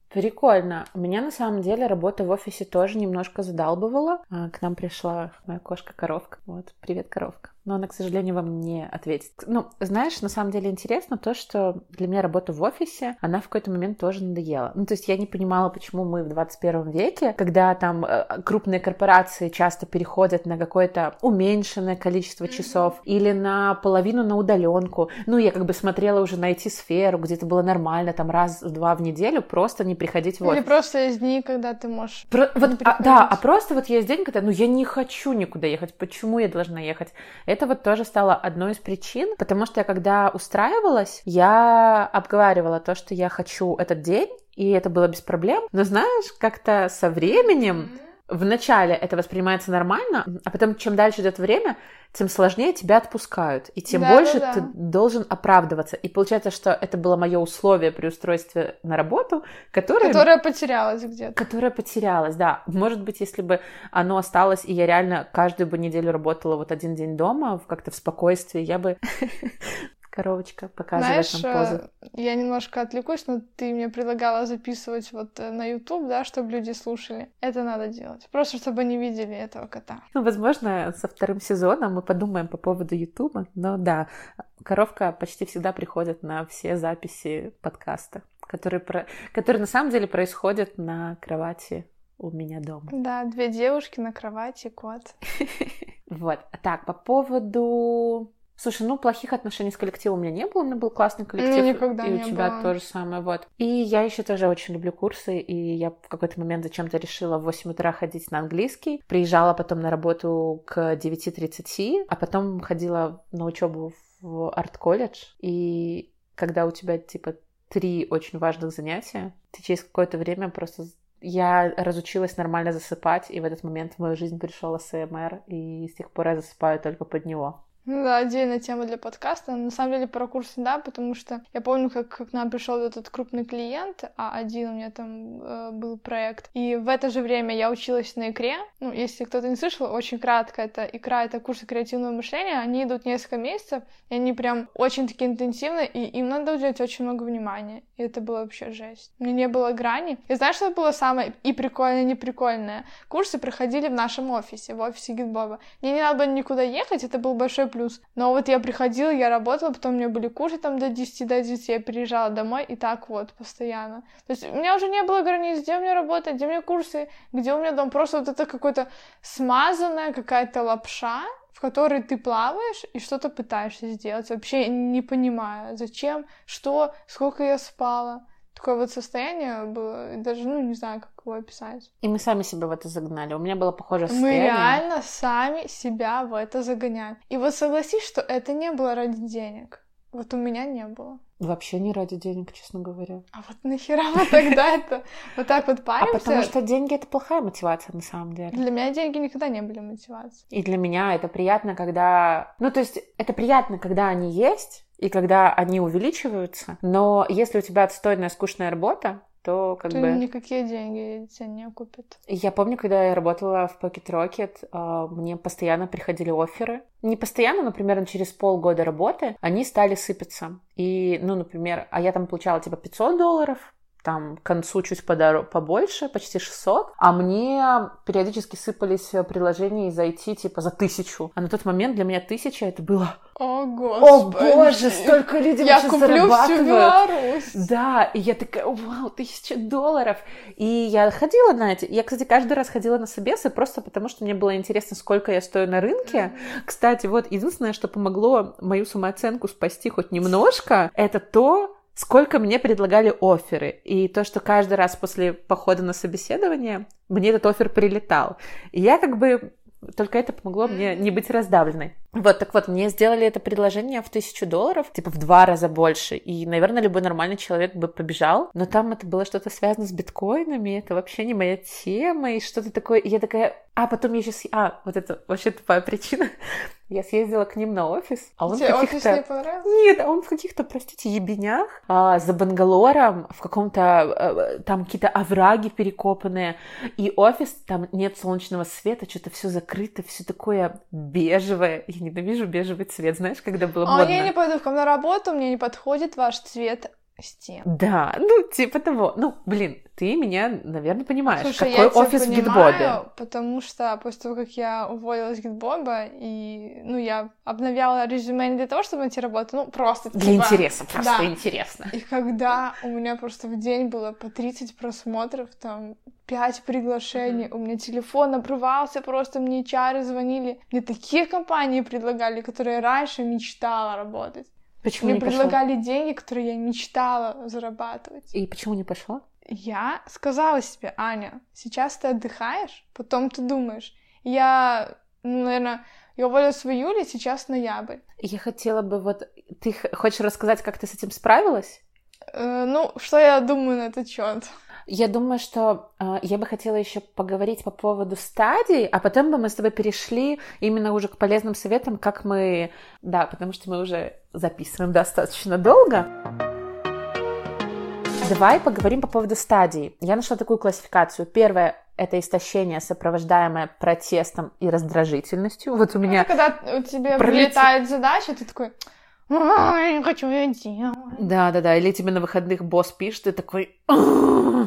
[SPEAKER 1] Прикольно. Меня на самом деле работа в офисе тоже немножко задалбывала. А, к нам пришла моя кошка-коровка. Вот, привет, коровка но она, к сожалению, вам не ответит. Ну, знаешь, на самом деле интересно то, что для меня работа в офисе, она в какой-то момент тоже надоела. Ну, то есть я не понимала, почему мы в 21 веке, когда там э, крупные корпорации часто переходят на какое-то уменьшенное количество часов или на половину на удаленку. Ну, я как бы смотрела уже на IT-сферу, где это было нормально, там раз-два в неделю просто не приходить в офис.
[SPEAKER 2] Или просто есть дни, когда ты можешь
[SPEAKER 1] Про, вот, а, Да, а просто вот есть день, когда, ну, я не хочу никуда ехать, почему я должна ехать? Это вот тоже стало одной из причин, потому что я когда устраивалась, я обговаривала то, что я хочу этот день, и это было без проблем. Но знаешь, как-то со временем в начале это воспринимается нормально, а потом, чем дальше идет время, тем сложнее тебя отпускают, и тем да, больше да, да. ты должен оправдываться. И получается, что это было мое условие при устройстве на работу, которое...
[SPEAKER 2] Которое потерялось где-то.
[SPEAKER 1] Которое потерялось, да. Может быть, если бы оно осталось, и я реально каждую бы неделю работала вот один день дома, как-то в спокойствии, я бы коровочка показывает
[SPEAKER 2] Знаешь,
[SPEAKER 1] нам позу.
[SPEAKER 2] Э, я немножко отвлекусь, но ты мне предлагала записывать вот э, на YouTube, да, чтобы люди слушали. Это надо делать. Просто чтобы они видели этого кота.
[SPEAKER 1] Ну, возможно, со вторым сезоном мы подумаем по поводу YouTube, но да, коровка почти всегда приходит на все записи подкаста, которые, про... которые на самом деле происходят на кровати у меня дома.
[SPEAKER 2] Да, две девушки на кровати, кот.
[SPEAKER 1] Вот. Так, по поводу Слушай, ну плохих отношений с коллективом у меня не было, у меня был классный коллектив.
[SPEAKER 2] Ну, никогда
[SPEAKER 1] и
[SPEAKER 2] не
[SPEAKER 1] у тебя
[SPEAKER 2] было.
[SPEAKER 1] то же самое, вот. И я еще тоже очень люблю курсы, и я в какой-то момент зачем-то решила в 8 утра ходить на английский. Приезжала потом на работу к 9.30, а потом ходила на учебу в арт-колледж. И когда у тебя, типа, три очень важных занятия, ты через какое-то время просто я разучилась нормально засыпать, и в этот момент в мою жизнь пришел АСМР, и с тех пор я засыпаю только под него.
[SPEAKER 2] Ну да, отдельная тема для подкаста. На самом деле про курсы, да, потому что я помню, как, к нам пришел этот крупный клиент, а один у меня там э, был проект. И в это же время я училась на икре. Ну, если кто-то не слышал, очень кратко, это икра, это курсы креативного мышления. Они идут несколько месяцев, и они прям очень таки интенсивны, и им надо уделять очень много внимания. И это было вообще жесть. У меня не было грани. И знаешь, что было самое и прикольное, и неприкольное? Курсы проходили в нашем офисе, в офисе Гитбоба. Мне не надо было никуда ехать, это был большой плюс. Но вот я приходила, я работала, потом у меня были курсы там до 10, до 10, я приезжала домой, и так вот, постоянно. То есть у меня уже не было границ, где у меня работа, где у меня курсы, где у меня дом. Просто вот это какое-то смазанная какая-то лапша, в которой ты плаваешь и что-то пытаешься сделать, вообще не понимая, зачем, что, сколько я спала такое вот состояние было, даже, ну, не знаю, как его описать.
[SPEAKER 1] И мы сами себя в это загнали. У меня было похожее состояние.
[SPEAKER 2] Мы реально сами себя в это загоняем. И вот согласись, что это не было ради денег. Вот у меня не было.
[SPEAKER 1] Вообще не ради денег, честно говоря.
[SPEAKER 2] А вот нахера мы тогда это вот так вот паримся?
[SPEAKER 1] А потому что деньги — это плохая мотивация на самом деле.
[SPEAKER 2] Для меня деньги никогда не были мотивацией.
[SPEAKER 1] И для меня это приятно, когда... Ну, то есть это приятно, когда они есть, и когда они увеличиваются, но если у тебя отстойная скучная работа, то как
[SPEAKER 2] то
[SPEAKER 1] бы...
[SPEAKER 2] никакие деньги тебя не купят.
[SPEAKER 1] Я помню, когда я работала в Pocket Rocket, а, мне постоянно приходили оферы. Не постоянно, но примерно через полгода работы они стали сыпаться. И, ну, например, а я там получала типа 500 долларов, там к концу чуть подор... побольше, почти 600, а мне периодически сыпались приложения из IT типа за тысячу. А на тот момент для меня тысяча это было...
[SPEAKER 2] О, господи!
[SPEAKER 1] О, боже, столько людей
[SPEAKER 2] Я куплю всю Беларусь!
[SPEAKER 1] Да, и я такая, вау, тысяча долларов! И я ходила на эти... Я, кстати, каждый раз ходила на собесы просто потому, что мне было интересно, сколько я стою на рынке. Mm-hmm. Кстати, вот единственное, что помогло мою самооценку спасти хоть немножко, это то, сколько мне предлагали оферы. И то, что каждый раз после похода на собеседование мне этот офер прилетал. И я как бы... Только это помогло мне не быть раздавленной. Вот, так вот, мне сделали это предложение в тысячу долларов, типа в два раза больше. И, наверное, любой нормальный человек бы побежал. Но там это было что-то связано с биткоинами, это вообще не моя тема, и что-то такое. И я такая, а потом я сейчас... А, вот это вообще тупая причина. Я съездила к ним на офис, а он
[SPEAKER 2] Тебе
[SPEAKER 1] в каких-то...
[SPEAKER 2] не?
[SPEAKER 1] Нет, а он в каких-то, простите, ебенях, а, за Бангалором, в каком-то... А, там какие-то овраги перекопанные, и офис, там нет солнечного света, что-то все закрыто, все такое бежевое. Я ненавижу бежевый цвет, знаешь, когда было
[SPEAKER 2] а
[SPEAKER 1] модно.
[SPEAKER 2] я не пойду к вам на работу, мне не подходит ваш цвет стен.
[SPEAKER 1] Да, ну, типа того. Ну, блин, ты меня, наверное, понимаешь.
[SPEAKER 2] Слушай,
[SPEAKER 1] Какой
[SPEAKER 2] я тебя
[SPEAKER 1] офис в
[SPEAKER 2] понимаю,
[SPEAKER 1] Гитбобе?
[SPEAKER 2] потому что после того, как я уволилась с Гитбоба, и, ну, я обновляла резюме не для того, чтобы найти работу, ну, просто,
[SPEAKER 1] Для
[SPEAKER 2] типа,
[SPEAKER 1] интереса, просто
[SPEAKER 2] да.
[SPEAKER 1] интересно.
[SPEAKER 2] И когда у меня просто в день было по 30 просмотров, там, 5 приглашений, у меня телефон обрывался, просто мне чары звонили. Мне такие компании предлагали, которые раньше мечтала работать.
[SPEAKER 1] Почему
[SPEAKER 2] Мне
[SPEAKER 1] не
[SPEAKER 2] предлагали деньги, которые я мечтала зарабатывать.
[SPEAKER 1] И почему не пошло?
[SPEAKER 2] Я сказала себе, Аня, сейчас ты отдыхаешь, потом ты думаешь. Я, ну, наверное, я уволилась в июле, сейчас ноябрь.
[SPEAKER 1] Я хотела бы вот... Ты хочешь рассказать, как ты с этим справилась?
[SPEAKER 2] Э, ну, что я думаю на этот счет?
[SPEAKER 1] Я думаю, что э, я бы хотела еще поговорить по поводу стадий, а потом бы мы с тобой перешли именно уже к полезным советам, как мы... Да, потому что мы уже записываем достаточно долго. Давай поговорим по поводу стадий. Я нашла такую классификацию. Первое — это истощение, сопровождаемое протестом и раздражительностью. Вот у меня...
[SPEAKER 2] Это когда у тебя
[SPEAKER 1] пролетит-
[SPEAKER 2] прилетает задача, ты такой, «А, я не хочу ее делать.
[SPEAKER 1] Да-да-да, или тебе на выходных босс пишет, ты такой...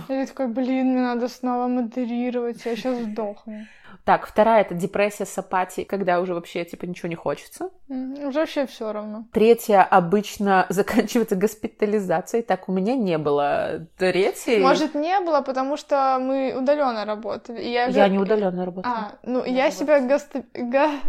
[SPEAKER 2] Ты такой, блин, мне надо снова модерировать, я сейчас сдохну.
[SPEAKER 1] Так, вторая — это депрессия с апатией, когда уже вообще, типа, ничего не хочется.
[SPEAKER 2] Уже вообще все равно.
[SPEAKER 1] Третья обычно заканчивается госпитализацией. Так, у меня не было третьей.
[SPEAKER 2] Может, не было, потому что мы удаленно работали. Я,
[SPEAKER 1] Я не удаленно работала.
[SPEAKER 2] А, ну,
[SPEAKER 1] Я
[SPEAKER 2] я себя гости... га-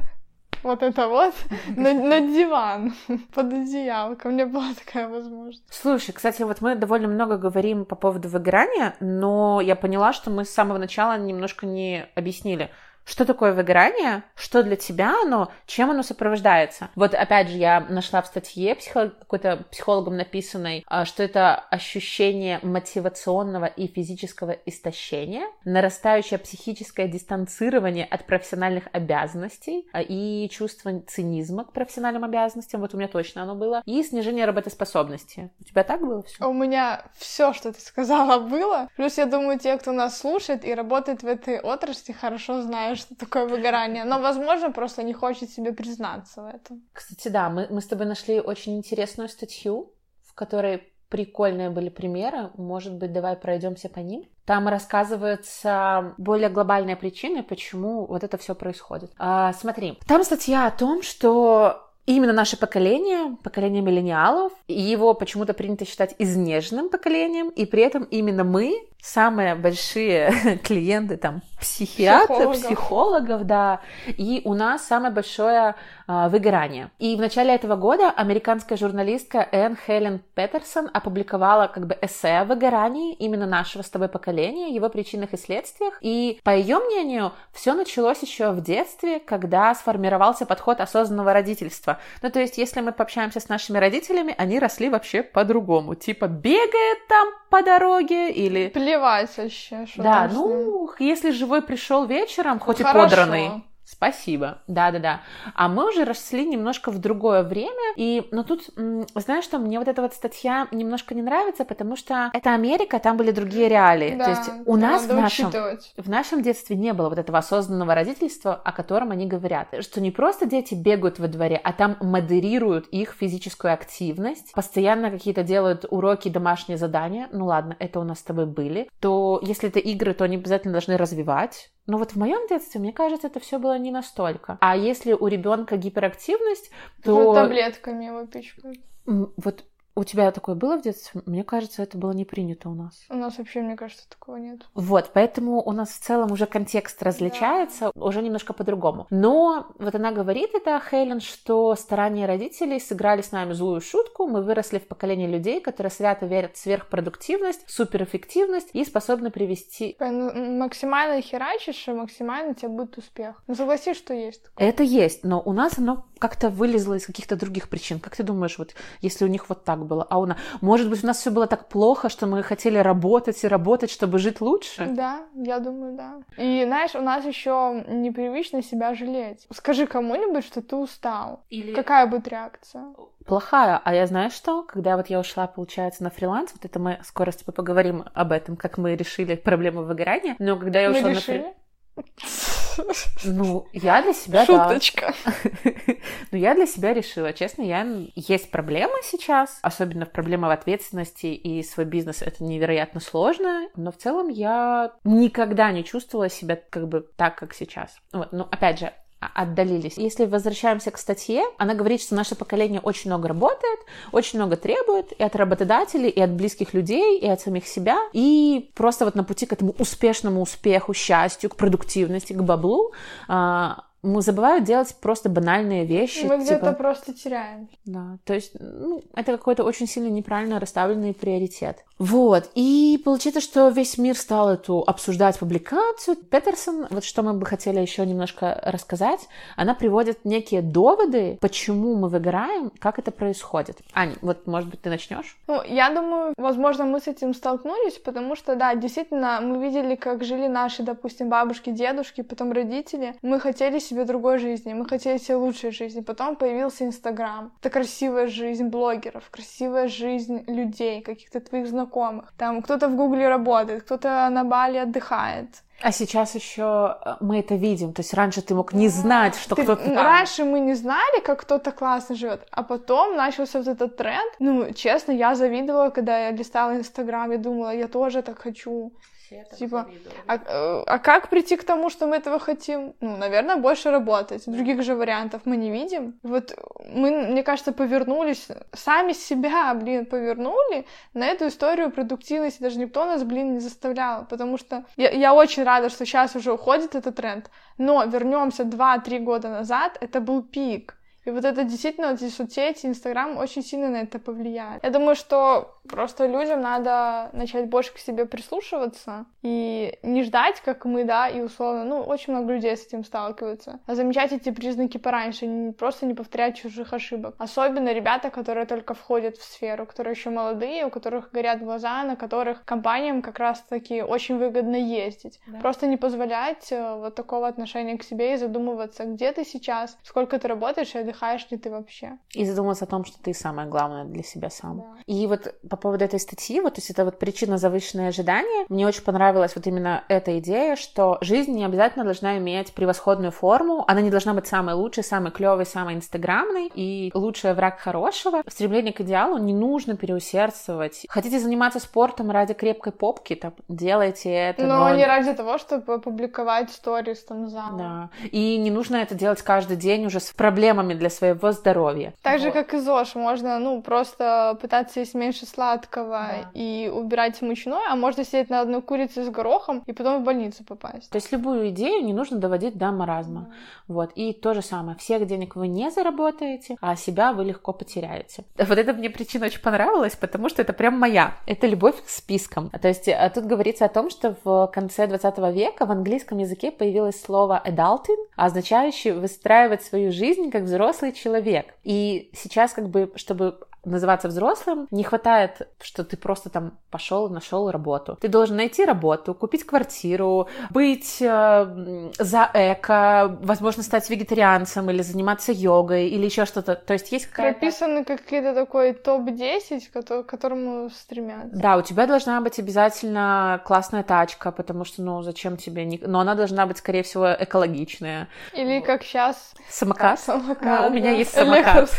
[SPEAKER 2] Вот это вот, на, на диван, под одеялко. У меня была такая возможность.
[SPEAKER 1] Слушай, кстати, вот мы довольно много говорим по поводу выгорания, но я поняла, что мы с самого начала немножко не объяснили, что такое выгорание, что для тебя оно, чем оно сопровождается. Вот опять же, я нашла в статье психо- какой-то психологом написанной, а, что это ощущение мотивационного и физического истощения, нарастающее психическое дистанцирование от профессиональных обязанностей а, и чувство цинизма к профессиональным обязанностям, вот у меня точно оно было, и снижение работоспособности. У тебя так было все?
[SPEAKER 2] У меня все, что ты сказала, было. Плюс, я думаю, те, кто нас слушает и работает в этой отрасли, хорошо знают, что такое выгорание. Но, возможно, просто не хочет себе признаться в этом.
[SPEAKER 1] Кстати, да, мы, мы с тобой нашли очень интересную статью, в которой прикольные были примеры. Может быть, давай пройдемся по ним. Там рассказываются более глобальные причины, почему вот это все происходит. А, смотри, там статья о том, что именно наше поколение, поколение миллениалов, его почему-то принято считать изнеженным поколением, и при этом именно мы самые большие клиенты там психиатров,
[SPEAKER 2] Психологов.
[SPEAKER 1] психологов, да, и у нас самое большое а, выгорание. И в начале этого года американская журналистка Энн Хелен Петерсон опубликовала как бы эссе о выгорании именно нашего с тобой поколения, его причинах и следствиях. И по ее мнению, все началось еще в детстве, когда сформировался подход осознанного родительства. Ну, то есть, если мы пообщаемся с нашими родителями, они росли вообще по-другому. Типа, бегает там по дороге или...
[SPEAKER 2] Плевать вообще, что
[SPEAKER 1] Да, ну, если живой пришел вечером, хоть
[SPEAKER 2] Хорошо.
[SPEAKER 1] и подранный. Спасибо. Да-да-да. А мы уже росли немножко в другое время. И, ну, тут, знаешь что, мне вот эта вот статья немножко не нравится, потому что это Америка, там были другие реалии.
[SPEAKER 2] Да,
[SPEAKER 1] То есть у нас в нашем,
[SPEAKER 2] учитывать.
[SPEAKER 1] в нашем детстве не было вот этого осознанного родительства, о котором они говорят. Что не просто дети бегают во дворе, а там модерируют их физическую активность, постоянно какие-то делают уроки, домашние задания. Ну ладно, это у нас с тобой были. То если это игры, то они обязательно должны развивать. Но вот в моем детстве, мне кажется, это все было не настолько. А если у ребенка гиперактивность, то
[SPEAKER 2] Вот таблетками его пичкают.
[SPEAKER 1] вот у тебя такое было в детстве? Мне кажется, это было не принято у нас.
[SPEAKER 2] У нас вообще, мне кажется, такого нет.
[SPEAKER 1] Вот, поэтому у нас в целом уже контекст различается, уже немножко по-другому. Но вот она говорит это, Хелен, что старания родителей сыграли с нами злую шутку. Мы выросли в поколении людей, которые свято верят в сверхпродуктивность, суперэффективность и способны привести...
[SPEAKER 2] Ну, Максимально херачишь, и максимально тебя будет успех. Ну, согласись, что есть такое.
[SPEAKER 1] Это есть, но у нас оно как-то вылезло из каких-то других причин. Как ты думаешь, вот если у них вот так было, а у нас... Может быть, у нас все было так плохо, что мы хотели работать и работать, чтобы жить лучше?
[SPEAKER 2] Да, я думаю, да. И знаешь, у нас еще непривычно себя жалеть. Скажи кому-нибудь, что ты устал.
[SPEAKER 1] Или...
[SPEAKER 2] Какая будет реакция?
[SPEAKER 1] плохая. А я знаю что? Когда вот я ушла, получается, на фриланс, вот это мы скоро с тобой поговорим об этом, как мы решили проблему выгорания. Но когда я
[SPEAKER 2] Мы
[SPEAKER 1] ушла на
[SPEAKER 2] решили?
[SPEAKER 1] фриланс... Ну, я для себя,
[SPEAKER 2] Шуточка.
[SPEAKER 1] Ну, я для себя решила, честно, я... Есть проблема сейчас, особенно в проблема в ответственности и свой бизнес, это невероятно сложно, но в целом я никогда не чувствовала себя как бы так, как сейчас. Вот, ну, опять же, отдалились. Если возвращаемся к статье, она говорит, что наше поколение очень много работает, очень много требует и от работодателей, и от близких людей, и от самих себя. И просто вот на пути к этому успешному успеху, счастью, к продуктивности, к баблу а, мы забывают делать просто банальные вещи.
[SPEAKER 2] Мы типа... где-то просто теряем.
[SPEAKER 1] Да, то есть, ну, это какой-то очень сильно неправильно расставленный приоритет. Вот, и получается, что весь мир стал эту обсуждать публикацию. Петерсон, вот что мы бы хотели еще немножко рассказать, она приводит некие доводы, почему мы выгораем, как это происходит. Аня, вот, может быть, ты начнешь?
[SPEAKER 2] Ну, я думаю, возможно, мы с этим столкнулись, потому что, да, действительно, мы видели, как жили наши, допустим, бабушки, дедушки, потом родители. Мы хотели себе другой жизни, мы хотели себе лучшей жизни. Потом появился Инстаграм. Это красивая жизнь блогеров, красивая жизнь людей, каких-то твоих знакомых. Там кто-то в Гугле работает, кто-то на Бали отдыхает.
[SPEAKER 1] А сейчас еще э, мы это видим. То есть раньше ты мог не знать, что ты, кто-то там.
[SPEAKER 2] Раньше мы не знали, как кто-то классно живет, а потом начался вот этот тренд. Ну, честно, я завидовала, когда я листала Инстаграм, я думала, я тоже так хочу типа, а, э, а как прийти к тому, что мы этого хотим? Ну, наверное, больше работать. Других же вариантов мы не видим. Вот мы, мне кажется, повернулись, сами себя, блин, повернули на эту историю продуктивности. Даже никто нас, блин, не заставлял. Потому что я, я очень рада, что сейчас уже уходит этот тренд. Но вернемся 2-3 года назад, это был пик. И вот это действительно, вот эти соцсети, Инстаграм очень сильно на это повлияет. Я думаю, что просто людям надо начать больше к себе прислушиваться и не ждать, как мы, да, и условно, ну, очень много людей с этим сталкиваются, а замечать эти признаки пораньше, не, просто не повторять чужих ошибок. Особенно ребята, которые только входят в сферу, которые еще молодые, у которых горят глаза, на которых компаниям как раз-таки очень выгодно ездить. Да. Просто не позволять э, вот такого отношения к себе и задумываться, где ты сейчас, сколько ты работаешь и отдыхаешь ли ты вообще.
[SPEAKER 1] И задуматься о том, что ты самое главное для себя сам. Да. И вот по поводу этой статьи, вот, то есть это вот причина завышенные ожидания, мне очень понравилась вот именно эта идея, что жизнь не обязательно должна иметь превосходную форму, она не должна быть самой лучшей, самой клевой, самой инстаграмной, и лучший враг хорошего. В стремлении к идеалу не нужно переусердствовать. Хотите заниматься спортом ради крепкой попки, там, делайте это.
[SPEAKER 2] Но, но... не ради того, чтобы публиковать сторис там за.
[SPEAKER 1] Да. И не нужно это делать каждый день уже с проблемами для своего здоровья.
[SPEAKER 2] Так вот. же, как и ЗОЖ, можно, ну, просто пытаться есть меньше сладкого да. и убирать мучное, а можно сидеть на одной курице с горохом и потом в больницу попасть.
[SPEAKER 1] То есть любую идею не нужно доводить до маразма. Да. Вот. И то же самое. Всех денег вы не заработаете, а себя вы легко потеряете. Вот эта мне причина очень понравилась, потому что это прям моя. Это любовь к спискам. То есть э, тут говорится о том, что в конце 20 века в английском языке появилось слово adulting, означающее выстраивать свою жизнь как взрослый человек. И сейчас как бы, чтобы называться взрослым, не хватает, что ты просто там пошел, нашел работу. Ты должен найти работу, купить квартиру, быть э, за эко, возможно, стать вегетарианцем или заниматься йогой или еще что-то. То есть есть
[SPEAKER 2] какая-то... Прописаны какие-то такой топ-10, к которому стремятся.
[SPEAKER 1] Да, у тебя должна быть обязательно классная тачка, потому что, ну, зачем тебе... Не... Но она должна быть, скорее всего, экологичная.
[SPEAKER 2] Или как сейчас...
[SPEAKER 1] Самокат?
[SPEAKER 2] Самокат,
[SPEAKER 1] У меня есть самокат.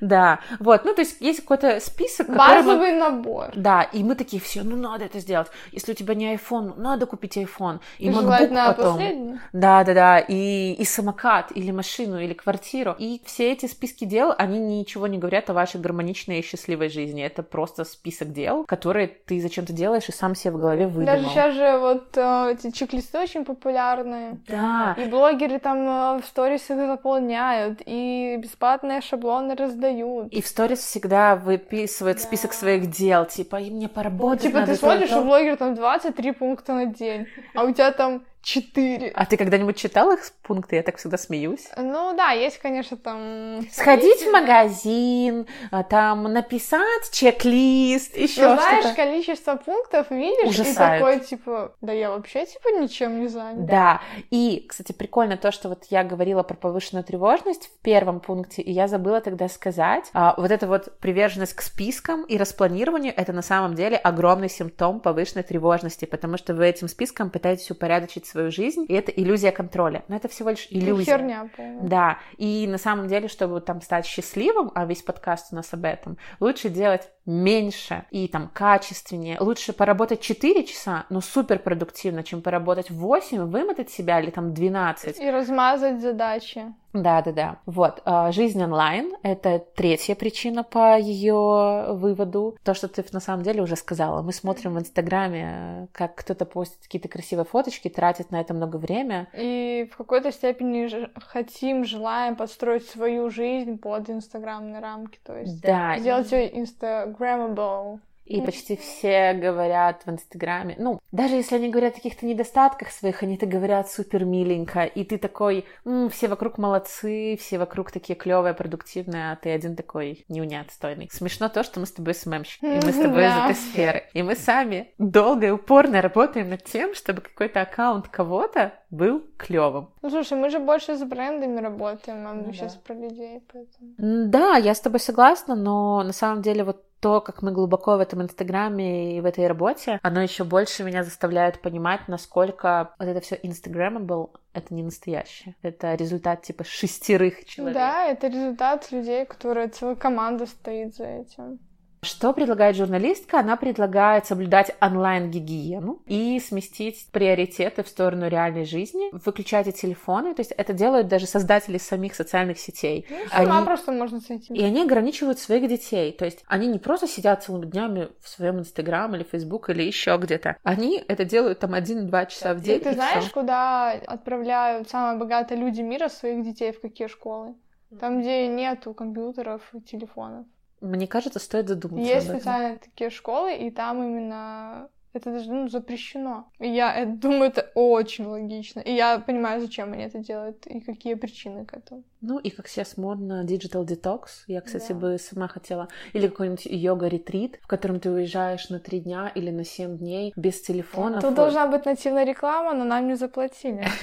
[SPEAKER 1] Да, вот, ну, то есть есть какой-то список,
[SPEAKER 2] Базовый мы... набор.
[SPEAKER 1] Да, и мы такие, все, ну надо это сделать. Если у тебя не iPhone, надо купить iPhone. И MacBook потом. Последний. Да, да, да. И, и самокат, или машину, или квартиру. И все эти списки дел, они ничего не говорят о вашей гармоничной и счастливой жизни. Это просто список дел, которые ты зачем-то делаешь и сам себе в голове выдумал.
[SPEAKER 2] Даже сейчас же вот э, эти чек-листы очень популярные.
[SPEAKER 1] Да.
[SPEAKER 2] И блогеры там э, в сторис их заполняют, и бесплатные шаблоны раздают.
[SPEAKER 1] И в сторис всегда выписывает да. список своих дел, типа, и мне поработать
[SPEAKER 2] Типа
[SPEAKER 1] надо,
[SPEAKER 2] ты смотришь, у блогера там 23 пункта на день, а у тебя там четыре.
[SPEAKER 1] А ты когда-нибудь читал их пункты? Я так всегда смеюсь.
[SPEAKER 2] Ну да, есть, конечно, там...
[SPEAKER 1] Сходить в магазин, а, там написать чек-лист, еще
[SPEAKER 2] ну, знаешь, количество пунктов видишь, Ужасает. и такой, типа, да я вообще, типа, ничем не занят.
[SPEAKER 1] Да, и, кстати, прикольно то, что вот я говорила про повышенную тревожность в первом пункте, и я забыла тогда сказать, а, вот эта вот приверженность к спискам и распланированию, это на самом деле огромный симптом повышенной тревожности, потому что вы этим списком пытаетесь упорядочить свою жизнь, и это иллюзия контроля. Но это всего лишь иллюзия.
[SPEAKER 2] Херня,
[SPEAKER 1] Да, и на самом деле, чтобы там стать счастливым, а весь подкаст у нас об этом, лучше делать меньше и там качественнее. Лучше поработать 4 часа, но супер продуктивно, чем поработать 8, вымотать себя или там 12.
[SPEAKER 2] И размазать задачи.
[SPEAKER 1] Да, да, да. Вот. а, Жизнь онлайн — это третья причина по ее выводу. То, что ты на самом деле уже сказала. Мы смотрим в Инстаграме, как кто-то постит какие-то красивые фоточки, тратит на это много время.
[SPEAKER 2] И в какой-то степени хотим, желаем подстроить свою жизнь под инстаграмные рамки. То есть
[SPEAKER 1] Да.
[SPEAKER 2] сделать ее инстаграммабл.
[SPEAKER 1] И почти все говорят в Инстаграме, ну, даже если они говорят о каких-то недостатках своих, они это говорят супер миленько, и ты такой, «М, все вокруг молодцы, все вокруг такие клевые, продуктивные, а ты один такой неунятстойный. Смешно то, что мы с тобой СММщики, и мы с тобой из этой сферы. И мы сами долго и упорно работаем над тем, чтобы какой-то аккаунт кого-то был клевым.
[SPEAKER 2] Ну, слушай, мы же больше с брендами работаем, а мы
[SPEAKER 1] Ну
[SPEAKER 2] сейчас
[SPEAKER 1] да.
[SPEAKER 2] про людей, поэтому...
[SPEAKER 1] Да, я с тобой согласна, но на самом деле вот то, как мы глубоко в этом Инстаграме и в этой работе, оно еще больше меня заставляет понимать, насколько вот это все Instagrammable, это не настоящее. Это результат типа шестерых человек.
[SPEAKER 2] Да, это результат людей, которые целая команда стоит за этим.
[SPEAKER 1] Что предлагает журналистка? Она предлагает соблюдать онлайн-гигиену и сместить приоритеты в сторону реальной жизни, выключайте телефоны, то есть это делают даже создатели самих социальных сетей.
[SPEAKER 2] Ну,
[SPEAKER 1] Они-
[SPEAKER 2] просто можно с этим.
[SPEAKER 1] И они ограничивают своих детей. То есть они не просто сидят целыми днями в своем Инстаграм или Фейсбук или еще где-то. Они это делают там один-два часа в
[SPEAKER 2] И
[SPEAKER 1] день.
[SPEAKER 2] ты
[SPEAKER 1] и
[SPEAKER 2] знаешь,
[SPEAKER 1] всё.
[SPEAKER 2] куда отправляют самые богатые люди мира своих детей, в какие школы? Там, где нету компьютеров и телефонов.
[SPEAKER 1] Мне кажется, стоит задуматься
[SPEAKER 2] Есть
[SPEAKER 1] об этом.
[SPEAKER 2] специальные такие школы, и там именно это даже ну, запрещено. И я э, думаю, это очень логично. И я понимаю, зачем они это делают и какие причины к этому.
[SPEAKER 1] Ну и как сейчас модно Digital Detox. Я, кстати,
[SPEAKER 2] Да.
[SPEAKER 1] бы сама хотела. Или какой-нибудь йога-ретрит, в котором ты уезжаешь на три дня или на семь дней без телефона.
[SPEAKER 2] Тут должна быть нативная реклама, но нам не заплатили.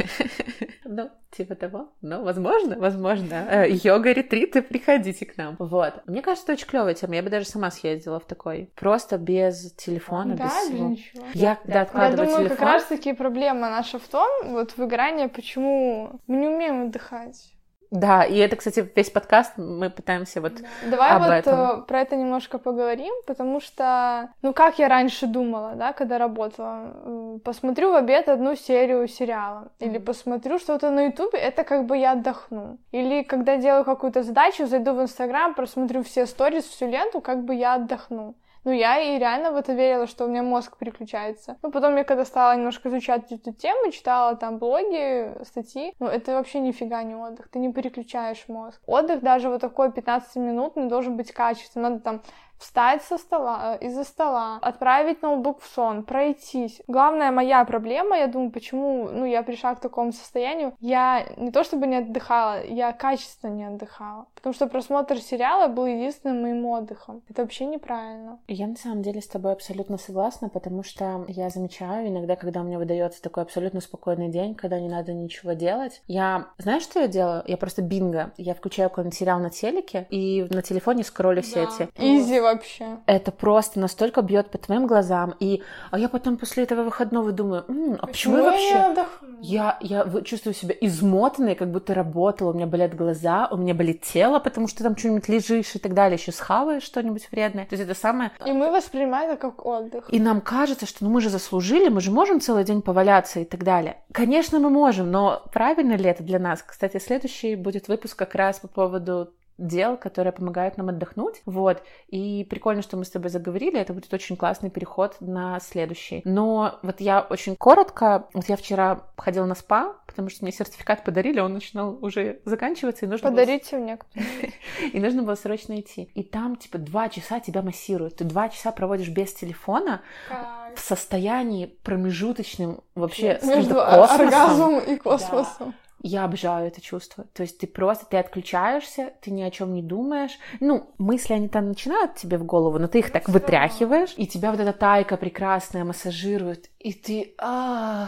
[SPEAKER 1] Ну, типа того. Ну, возможно, возможно. Э, Йога-ретриты, приходите к нам. Вот. Мне кажется, это очень клевая тема. Я бы даже сама съездила в такой. Просто без телефона,
[SPEAKER 2] Да,
[SPEAKER 1] без всего.
[SPEAKER 2] ничего.
[SPEAKER 1] Я, когда
[SPEAKER 2] Я
[SPEAKER 1] откладываю
[SPEAKER 2] думаю,
[SPEAKER 1] телефон...
[SPEAKER 2] как раз таки проблема наша в том, вот выгорание, почему мы не умеем отдыхать.
[SPEAKER 1] Да, и это, кстати, весь подкаст мы пытаемся вот...
[SPEAKER 2] Давай
[SPEAKER 1] об
[SPEAKER 2] вот
[SPEAKER 1] этом.
[SPEAKER 2] э, про это немножко поговорим, потому что, ну, как я раньше думала, да, когда работала, посмотрю в обед одну серию сериала, или
[SPEAKER 1] Мгм.
[SPEAKER 2] посмотрю что-то на Ютубе, это как бы я отдохну. Или когда делаю какую-то задачу, зайду в Инстаграм, просмотрю все сторис, всю ленту, как бы я отдохну. Ну, я и реально в это верила, что у меня мозг переключается. Ну, потом я когда стала немножко изучать эту тему, читала там блоги, статьи, ну, это вообще нифига не отдых, ты не переключаешь мозг. Отдых даже вот такой 15 минут не должен быть качественным, надо там встать со стола, э, из-за стола, отправить ноутбук в сон, пройтись. Главная моя проблема, я думаю, почему, ну, я пришла к такому состоянию, я не то чтобы не отдыхала, я качественно не отдыхала. Потому что просмотр сериала был единственным моим отдыхом. Это вообще неправильно.
[SPEAKER 1] Я на самом деле с тобой абсолютно согласна, потому что я замечаю иногда, когда у меня выдается такой абсолютно спокойный день, когда не надо ничего делать, я... Знаешь, что я делаю? Я просто бинго. Я включаю какой-нибудь сериал на телеке и на телефоне скроллю сети.
[SPEAKER 2] Изи вообще.
[SPEAKER 1] Это просто настолько бьет по твоим глазам. И а я потом после этого выходного думаю, «М, а почему, я
[SPEAKER 2] не
[SPEAKER 1] вообще...
[SPEAKER 2] отдохну?
[SPEAKER 1] Я, я чувствую себя измотанной, как будто работала, у меня болят глаза, у меня болит тело, потому что там что-нибудь лежишь и так далее, еще схаваешь что-нибудь вредное. То есть это самое...
[SPEAKER 2] И мы воспринимаем это как отдых.
[SPEAKER 1] И нам кажется, что ну, мы же заслужили, мы же можем целый день поваляться и так далее. Конечно, мы можем, но правильно ли это для нас? Кстати, следующий будет выпуск как раз по поводу дел, которые помогают нам отдохнуть. Вот. И прикольно, что мы с тобой заговорили. Это будет очень классный переход на следующий. Но вот я очень коротко... Вот я вчера ходила на спа, потому что мне сертификат подарили, он начинал уже заканчиваться, и нужно было
[SPEAKER 2] Подарите мне кто
[SPEAKER 1] и нужно было срочно идти. И там, типа, два часа тебя массируют. Ты два часа проводишь без телефона в состоянии промежуточным вообще
[SPEAKER 2] Между
[SPEAKER 1] космосом.
[SPEAKER 2] оргазмом и космосом.
[SPEAKER 1] Я обожаю это чувство. То есть ты просто, ты отключаешься, ты ни о чем не думаешь. Ну, мысли, они там начинают тебе в голову, но ты их так вытряхиваешь, и тебя вот эта тайка прекрасная массажирует, и ты... а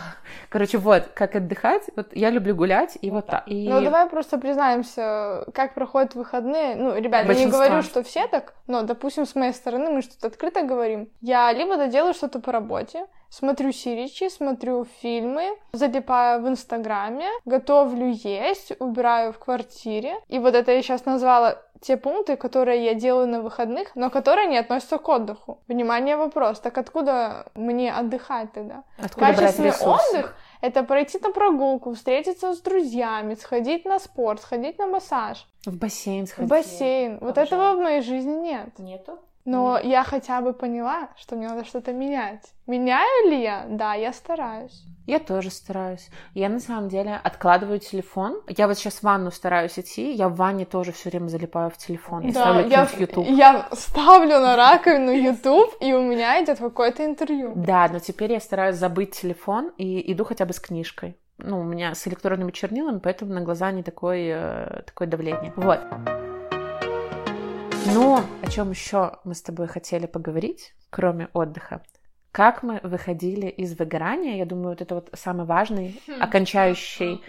[SPEAKER 1] Короче, вот, как отдыхать. Вот я люблю гулять, и вот так. И...
[SPEAKER 2] Ну, давай просто признаемся, как проходят выходные. Ну, ребят, я не говорю, что все так, но, допустим, с моей стороны мы что-то открыто говорим. Я либо доделаю что-то по работе, смотрю сиричи, смотрю фильмы, залипаю в Инстаграме, готовлю есть, убираю в квартире. И вот это я сейчас назвала те пункты, которые я делаю на выходных, но которые не относятся к отдыху. Внимание, вопрос. Так откуда мне отдыхать тогда?
[SPEAKER 1] Откуда
[SPEAKER 2] Качественный отдых — это пройти на прогулку, встретиться с друзьями, сходить на спорт, сходить на массаж,
[SPEAKER 1] В бассейн
[SPEAKER 2] в
[SPEAKER 1] сходить.
[SPEAKER 2] бассейн. Вот
[SPEAKER 1] Обожаю.
[SPEAKER 2] этого в моей жизни нет.
[SPEAKER 1] Нету?
[SPEAKER 2] Но я хотя бы поняла, что мне надо что-то менять. Меняю ли я? Да, я стараюсь.
[SPEAKER 1] Я тоже стараюсь. Я на самом деле откладываю телефон. Я вот сейчас в ванну стараюсь идти. Я в ванне тоже все время залипаю в телефон. Я
[SPEAKER 2] Да,
[SPEAKER 1] ставлю
[SPEAKER 2] я,
[SPEAKER 1] YouTube.
[SPEAKER 2] я ставлю на раковину YouTube, и у меня идет какое-то интервью.
[SPEAKER 1] Да, но теперь я стараюсь забыть телефон и иду хотя бы с книжкой. Ну, у меня с электронными чернилами, поэтому на глаза не такое, э, такое давление. Вот. Ну, о чем еще мы с тобой хотели поговорить, кроме отдыха? Как мы выходили из выгорания? Я думаю, вот это вот самый важный, окончающий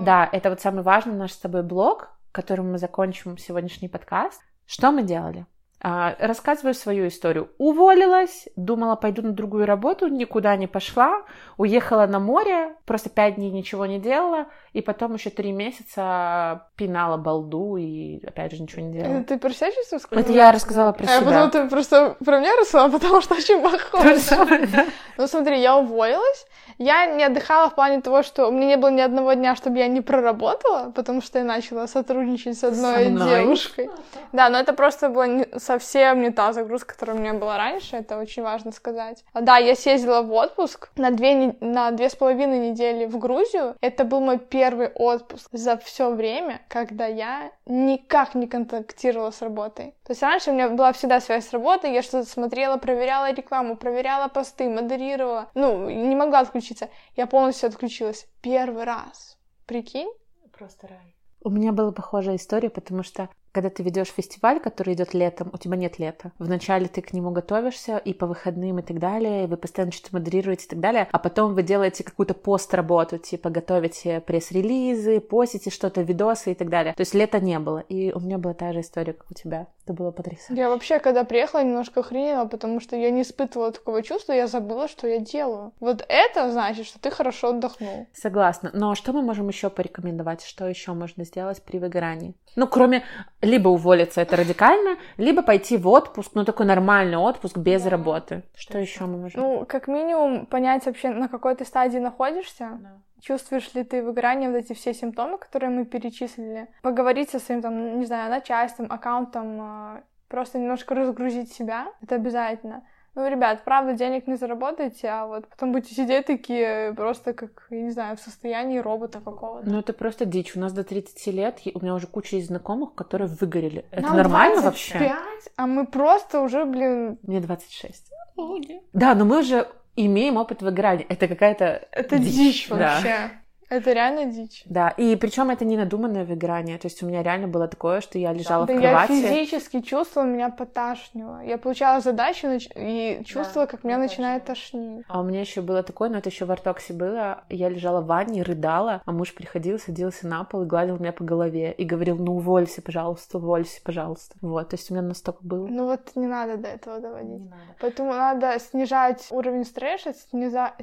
[SPEAKER 1] Да, это вот самый важный наш с тобой блог, которым мы закончим сегодняшний подкаст. Что мы делали? А, рассказываю свою историю. Уволилась, думала, пойду на другую работу, никуда не пошла, уехала на море, просто пять дней ничего не делала, и потом еще три месяца пинала балду и опять же ничего не делала.
[SPEAKER 2] Это ты про себя сейчас рассказала?
[SPEAKER 1] Это я рассказала про
[SPEAKER 2] А
[SPEAKER 1] себя.
[SPEAKER 2] подумала, ты просто про меня рассказала, потому что очень похоже.
[SPEAKER 1] самое, да?
[SPEAKER 2] Ну смотри, я уволилась. Я не отдыхала в плане того, что у меня не было ни одного дня, чтобы я не проработала, потому что я начала сотрудничать с одной девушкой. Да, но это просто была не- совсем не та загрузка, которая у меня была раньше, это очень важно сказать. А, Да, я съездила в отпуск на две, на две с половиной недели в Грузию. Это был мой первый отпуск за все время, когда я никак не контактировала с работой. То есть раньше у меня была всегда связь с работой, я что-то смотрела, проверяла рекламу, проверяла посты, модерировала. Ну, не могла отключиться. Я полностью отключилась. Первый раз. Прикинь?
[SPEAKER 1] Просто рай. У меня была похожая история, потому что когда ты ведешь фестиваль, который идет летом, у тебя нет лета. Вначале ты к нему готовишься и по выходным и так далее, и вы постоянно что-то модерируете и так далее, а потом вы делаете какую-то пост-работу, типа готовите пресс-релизы, постите что-то, видосы и так далее. То есть лета не было. И у меня была та же история, как у тебя. Это было потрясающе.
[SPEAKER 2] Я вообще, когда приехала, немножко охренела, потому что я не испытывала такого чувства, я забыла, что я делаю. Вот это значит, что ты хорошо отдохнул.
[SPEAKER 1] Согласна. Но что мы можем еще порекомендовать? Что еще можно сделать при выгорании? Ну, кроме либо уволиться, это радикально, либо пойти в отпуск, ну, такой нормальный отпуск без
[SPEAKER 2] Да.
[SPEAKER 1] работы. Что еще мы можем?
[SPEAKER 2] Ну, как минимум, понять вообще, на какой ты стадии находишься. Чувствуешь ли ты выгорание, вот эти все симптомы, которые мы перечислили? Поговорить со своим, там, не знаю, начальством, аккаунтом, э, просто немножко разгрузить себя, это обязательно. Ну, ребят, правда, денег не заработаете, а вот потом будете сидеть такие просто как, я не знаю, в состоянии робота какого-то.
[SPEAKER 1] Ну, это просто дичь. У нас до 30 лет, у меня уже куча есть знакомых, которые выгорели. Это
[SPEAKER 2] Нам
[SPEAKER 1] нормально
[SPEAKER 2] 25,
[SPEAKER 1] вообще?
[SPEAKER 2] а мы просто уже, блин,
[SPEAKER 1] Мне 26. Да, но мы уже имеем опыт выгорания. Это какая-то
[SPEAKER 2] это дичь,
[SPEAKER 1] да.
[SPEAKER 2] вообще. Это реально дичь.
[SPEAKER 1] Да, и причем это не надуманное выгорание. То есть у меня реально было такое, что я лежала
[SPEAKER 2] Да
[SPEAKER 1] в
[SPEAKER 2] я
[SPEAKER 1] кровати.
[SPEAKER 2] физически чувствовала, меня поташнило. Я получала задачу нач- и чувствовала, как меня
[SPEAKER 1] я
[SPEAKER 2] начинает тошнить.
[SPEAKER 1] А у меня еще было такое, но это еще в Артоксе было. Я лежала в ванне, рыдала, а муж приходил, садился на пол и гладил меня по голове и говорил, ну уволься, пожалуйста, уволься, пожалуйста. Вот, то есть у меня настолько было.
[SPEAKER 2] Ну вот не надо до этого доводить.
[SPEAKER 1] Не надо.
[SPEAKER 2] Поэтому надо снижать уровень стресса,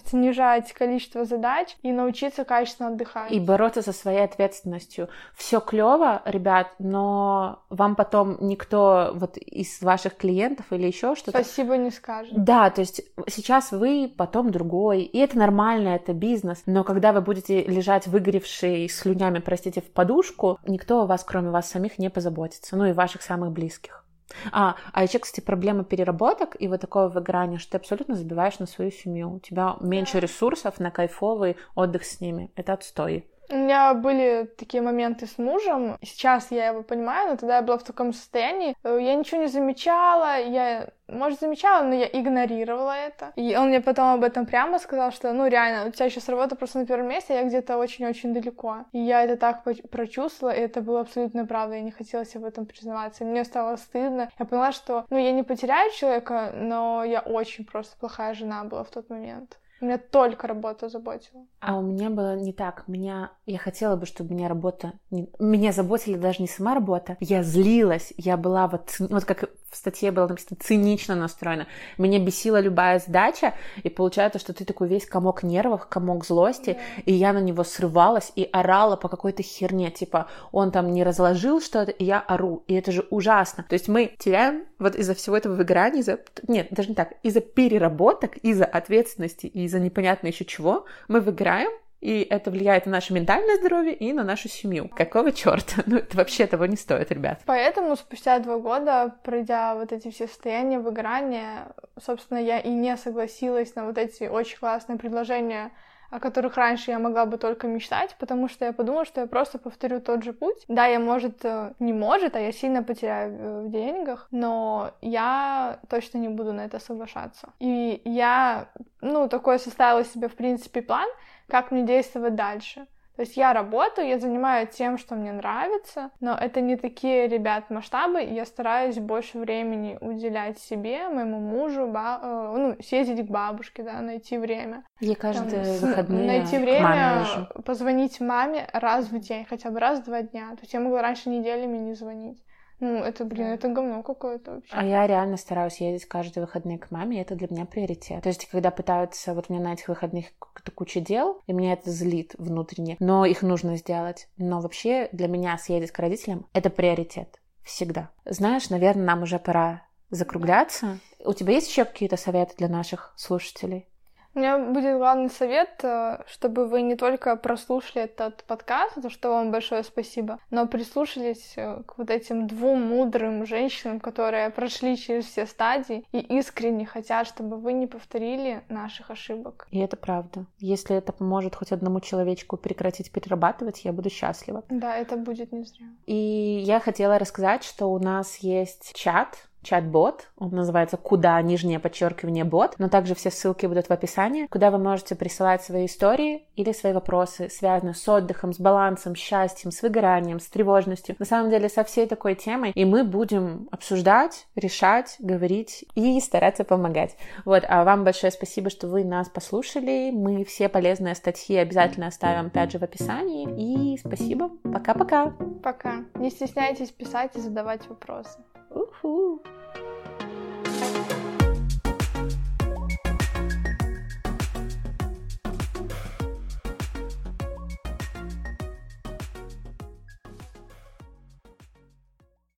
[SPEAKER 2] снижать количество задач и научиться качественно отдыхать.
[SPEAKER 1] И бороться со своей ответственностью. Все клево, ребят, но вам потом никто вот из ваших клиентов или еще что-то
[SPEAKER 2] Спасибо не скажет.
[SPEAKER 1] Да, то есть сейчас вы, потом другой, и это нормально, это бизнес, но когда вы будете лежать выгоревшие слюнями, простите, в подушку, никто о вас, кроме вас самих, не позаботится, ну и ваших самых близких. А, а еще, кстати, проблема переработок и вот такого выгорания, что ты абсолютно забиваешь на свою семью. У тебя меньше ресурсов на кайфовый отдых с ними. Это отстой.
[SPEAKER 2] У меня были такие моменты с мужем. Сейчас я его понимаю, но тогда я была в таком состоянии. Э, Я ничего не замечала, я, может, замечала, но я игнорировала это. И он мне потом об этом прямо сказал, что, ну, реально, у тебя сейчас работа просто на первом месте, а я где-то очень-очень далеко. И я это так прочувствовала, и это было абсолютно правда, я не хотела себе в этом признаваться. И мне стало стыдно. Я поняла, что, ну, я не потеряю человека, но я очень просто плохая жена была в тот момент. Меня только работа заботила.
[SPEAKER 1] А у меня было не так. Меня... Я хотела бы, чтобы меня работа... Не... Меня заботила даже не сама работа. Я злилась. Я была вот... Вот как в статье было написано, цинично настроена. Меня бесила любая сдача, и получается, что ты такой весь комок нервов, комок злости, yeah. и я на него срывалась и орала по какой-то херне. Типа, он там не разложил что-то, и я ору. И это же ужасно. То есть мы теряем вот из-за всего этого выгорания, из-за... Нет, даже не так. Из-за переработок, из-за ответственности и из-за непонятно еще чего, мы выиграем, и это влияет на наше ментальное здоровье и на нашу семью. Какого черта? Ну, это вообще того не стоит, ребят.
[SPEAKER 2] Поэтому спустя два года, пройдя вот эти все состояния выгорания, собственно, я и не согласилась на вот эти очень классные предложения о которых раньше я могла бы только мечтать, потому что я подумала, что я просто повторю тот же путь. Да, я, может, э, не может, а я сильно потеряю э, в деньгах, но я точно не буду на это соглашаться. И я, ну, такой составила себе, в принципе, план, как мне действовать дальше. То есть я работаю, я занимаюсь тем, что мне нравится, но это не такие, ребят, масштабы, и я стараюсь больше времени уделять себе, моему мужу, ба- э, ну, съездить к бабушке, да, найти время.
[SPEAKER 1] Я каждые Там, выходные
[SPEAKER 2] Найти время, позвонить маме раз в день, хотя бы раз в два дня. То есть я могла раньше неделями не звонить. Ну, это, блин, это говно какое-то вообще.
[SPEAKER 1] А я реально стараюсь ездить каждые выходные к маме, и это для меня приоритет. То есть, когда пытаются, вот у меня на этих выходных куча дел, и меня это злит внутренне, но их нужно сделать. Но вообще для меня съездить к родителям — это приоритет. Всегда. Знаешь, наверное, нам уже пора закругляться. У тебя есть еще какие-то советы для наших слушателей?
[SPEAKER 2] У меня будет главный совет, э, чтобы вы не только прослушали этот подкаст, за что вам большое спасибо, но прислушались э, к вот этим двум мудрым женщинам, которые прошли через все стадии и искренне хотят, чтобы вы не повторили наших ошибок.
[SPEAKER 1] И это правда. Если это поможет хоть одному человечку прекратить перерабатывать, я буду счастлива.
[SPEAKER 2] Да, это будет не зря.
[SPEAKER 1] И я хотела рассказать, что у нас есть чат, чат-бот. Он называется «Куда?» нижнее подчеркивание бот. Но также все ссылки будут в описании, куда вы можете присылать свои истории или свои вопросы, связанные с отдыхом, с балансом, счастьем, с выгоранием, с тревожностью. На самом деле со всей такой темой. И мы будем обсуждать, решать, говорить и стараться помогать. Вот, а вам большое спасибо, что вы нас послушали. Мы все полезные статьи обязательно оставим опять же в описании. И спасибо. Пока-пока.
[SPEAKER 2] Пока. Не стесняйтесь писать и задавать вопросы.
[SPEAKER 1] Woohoo!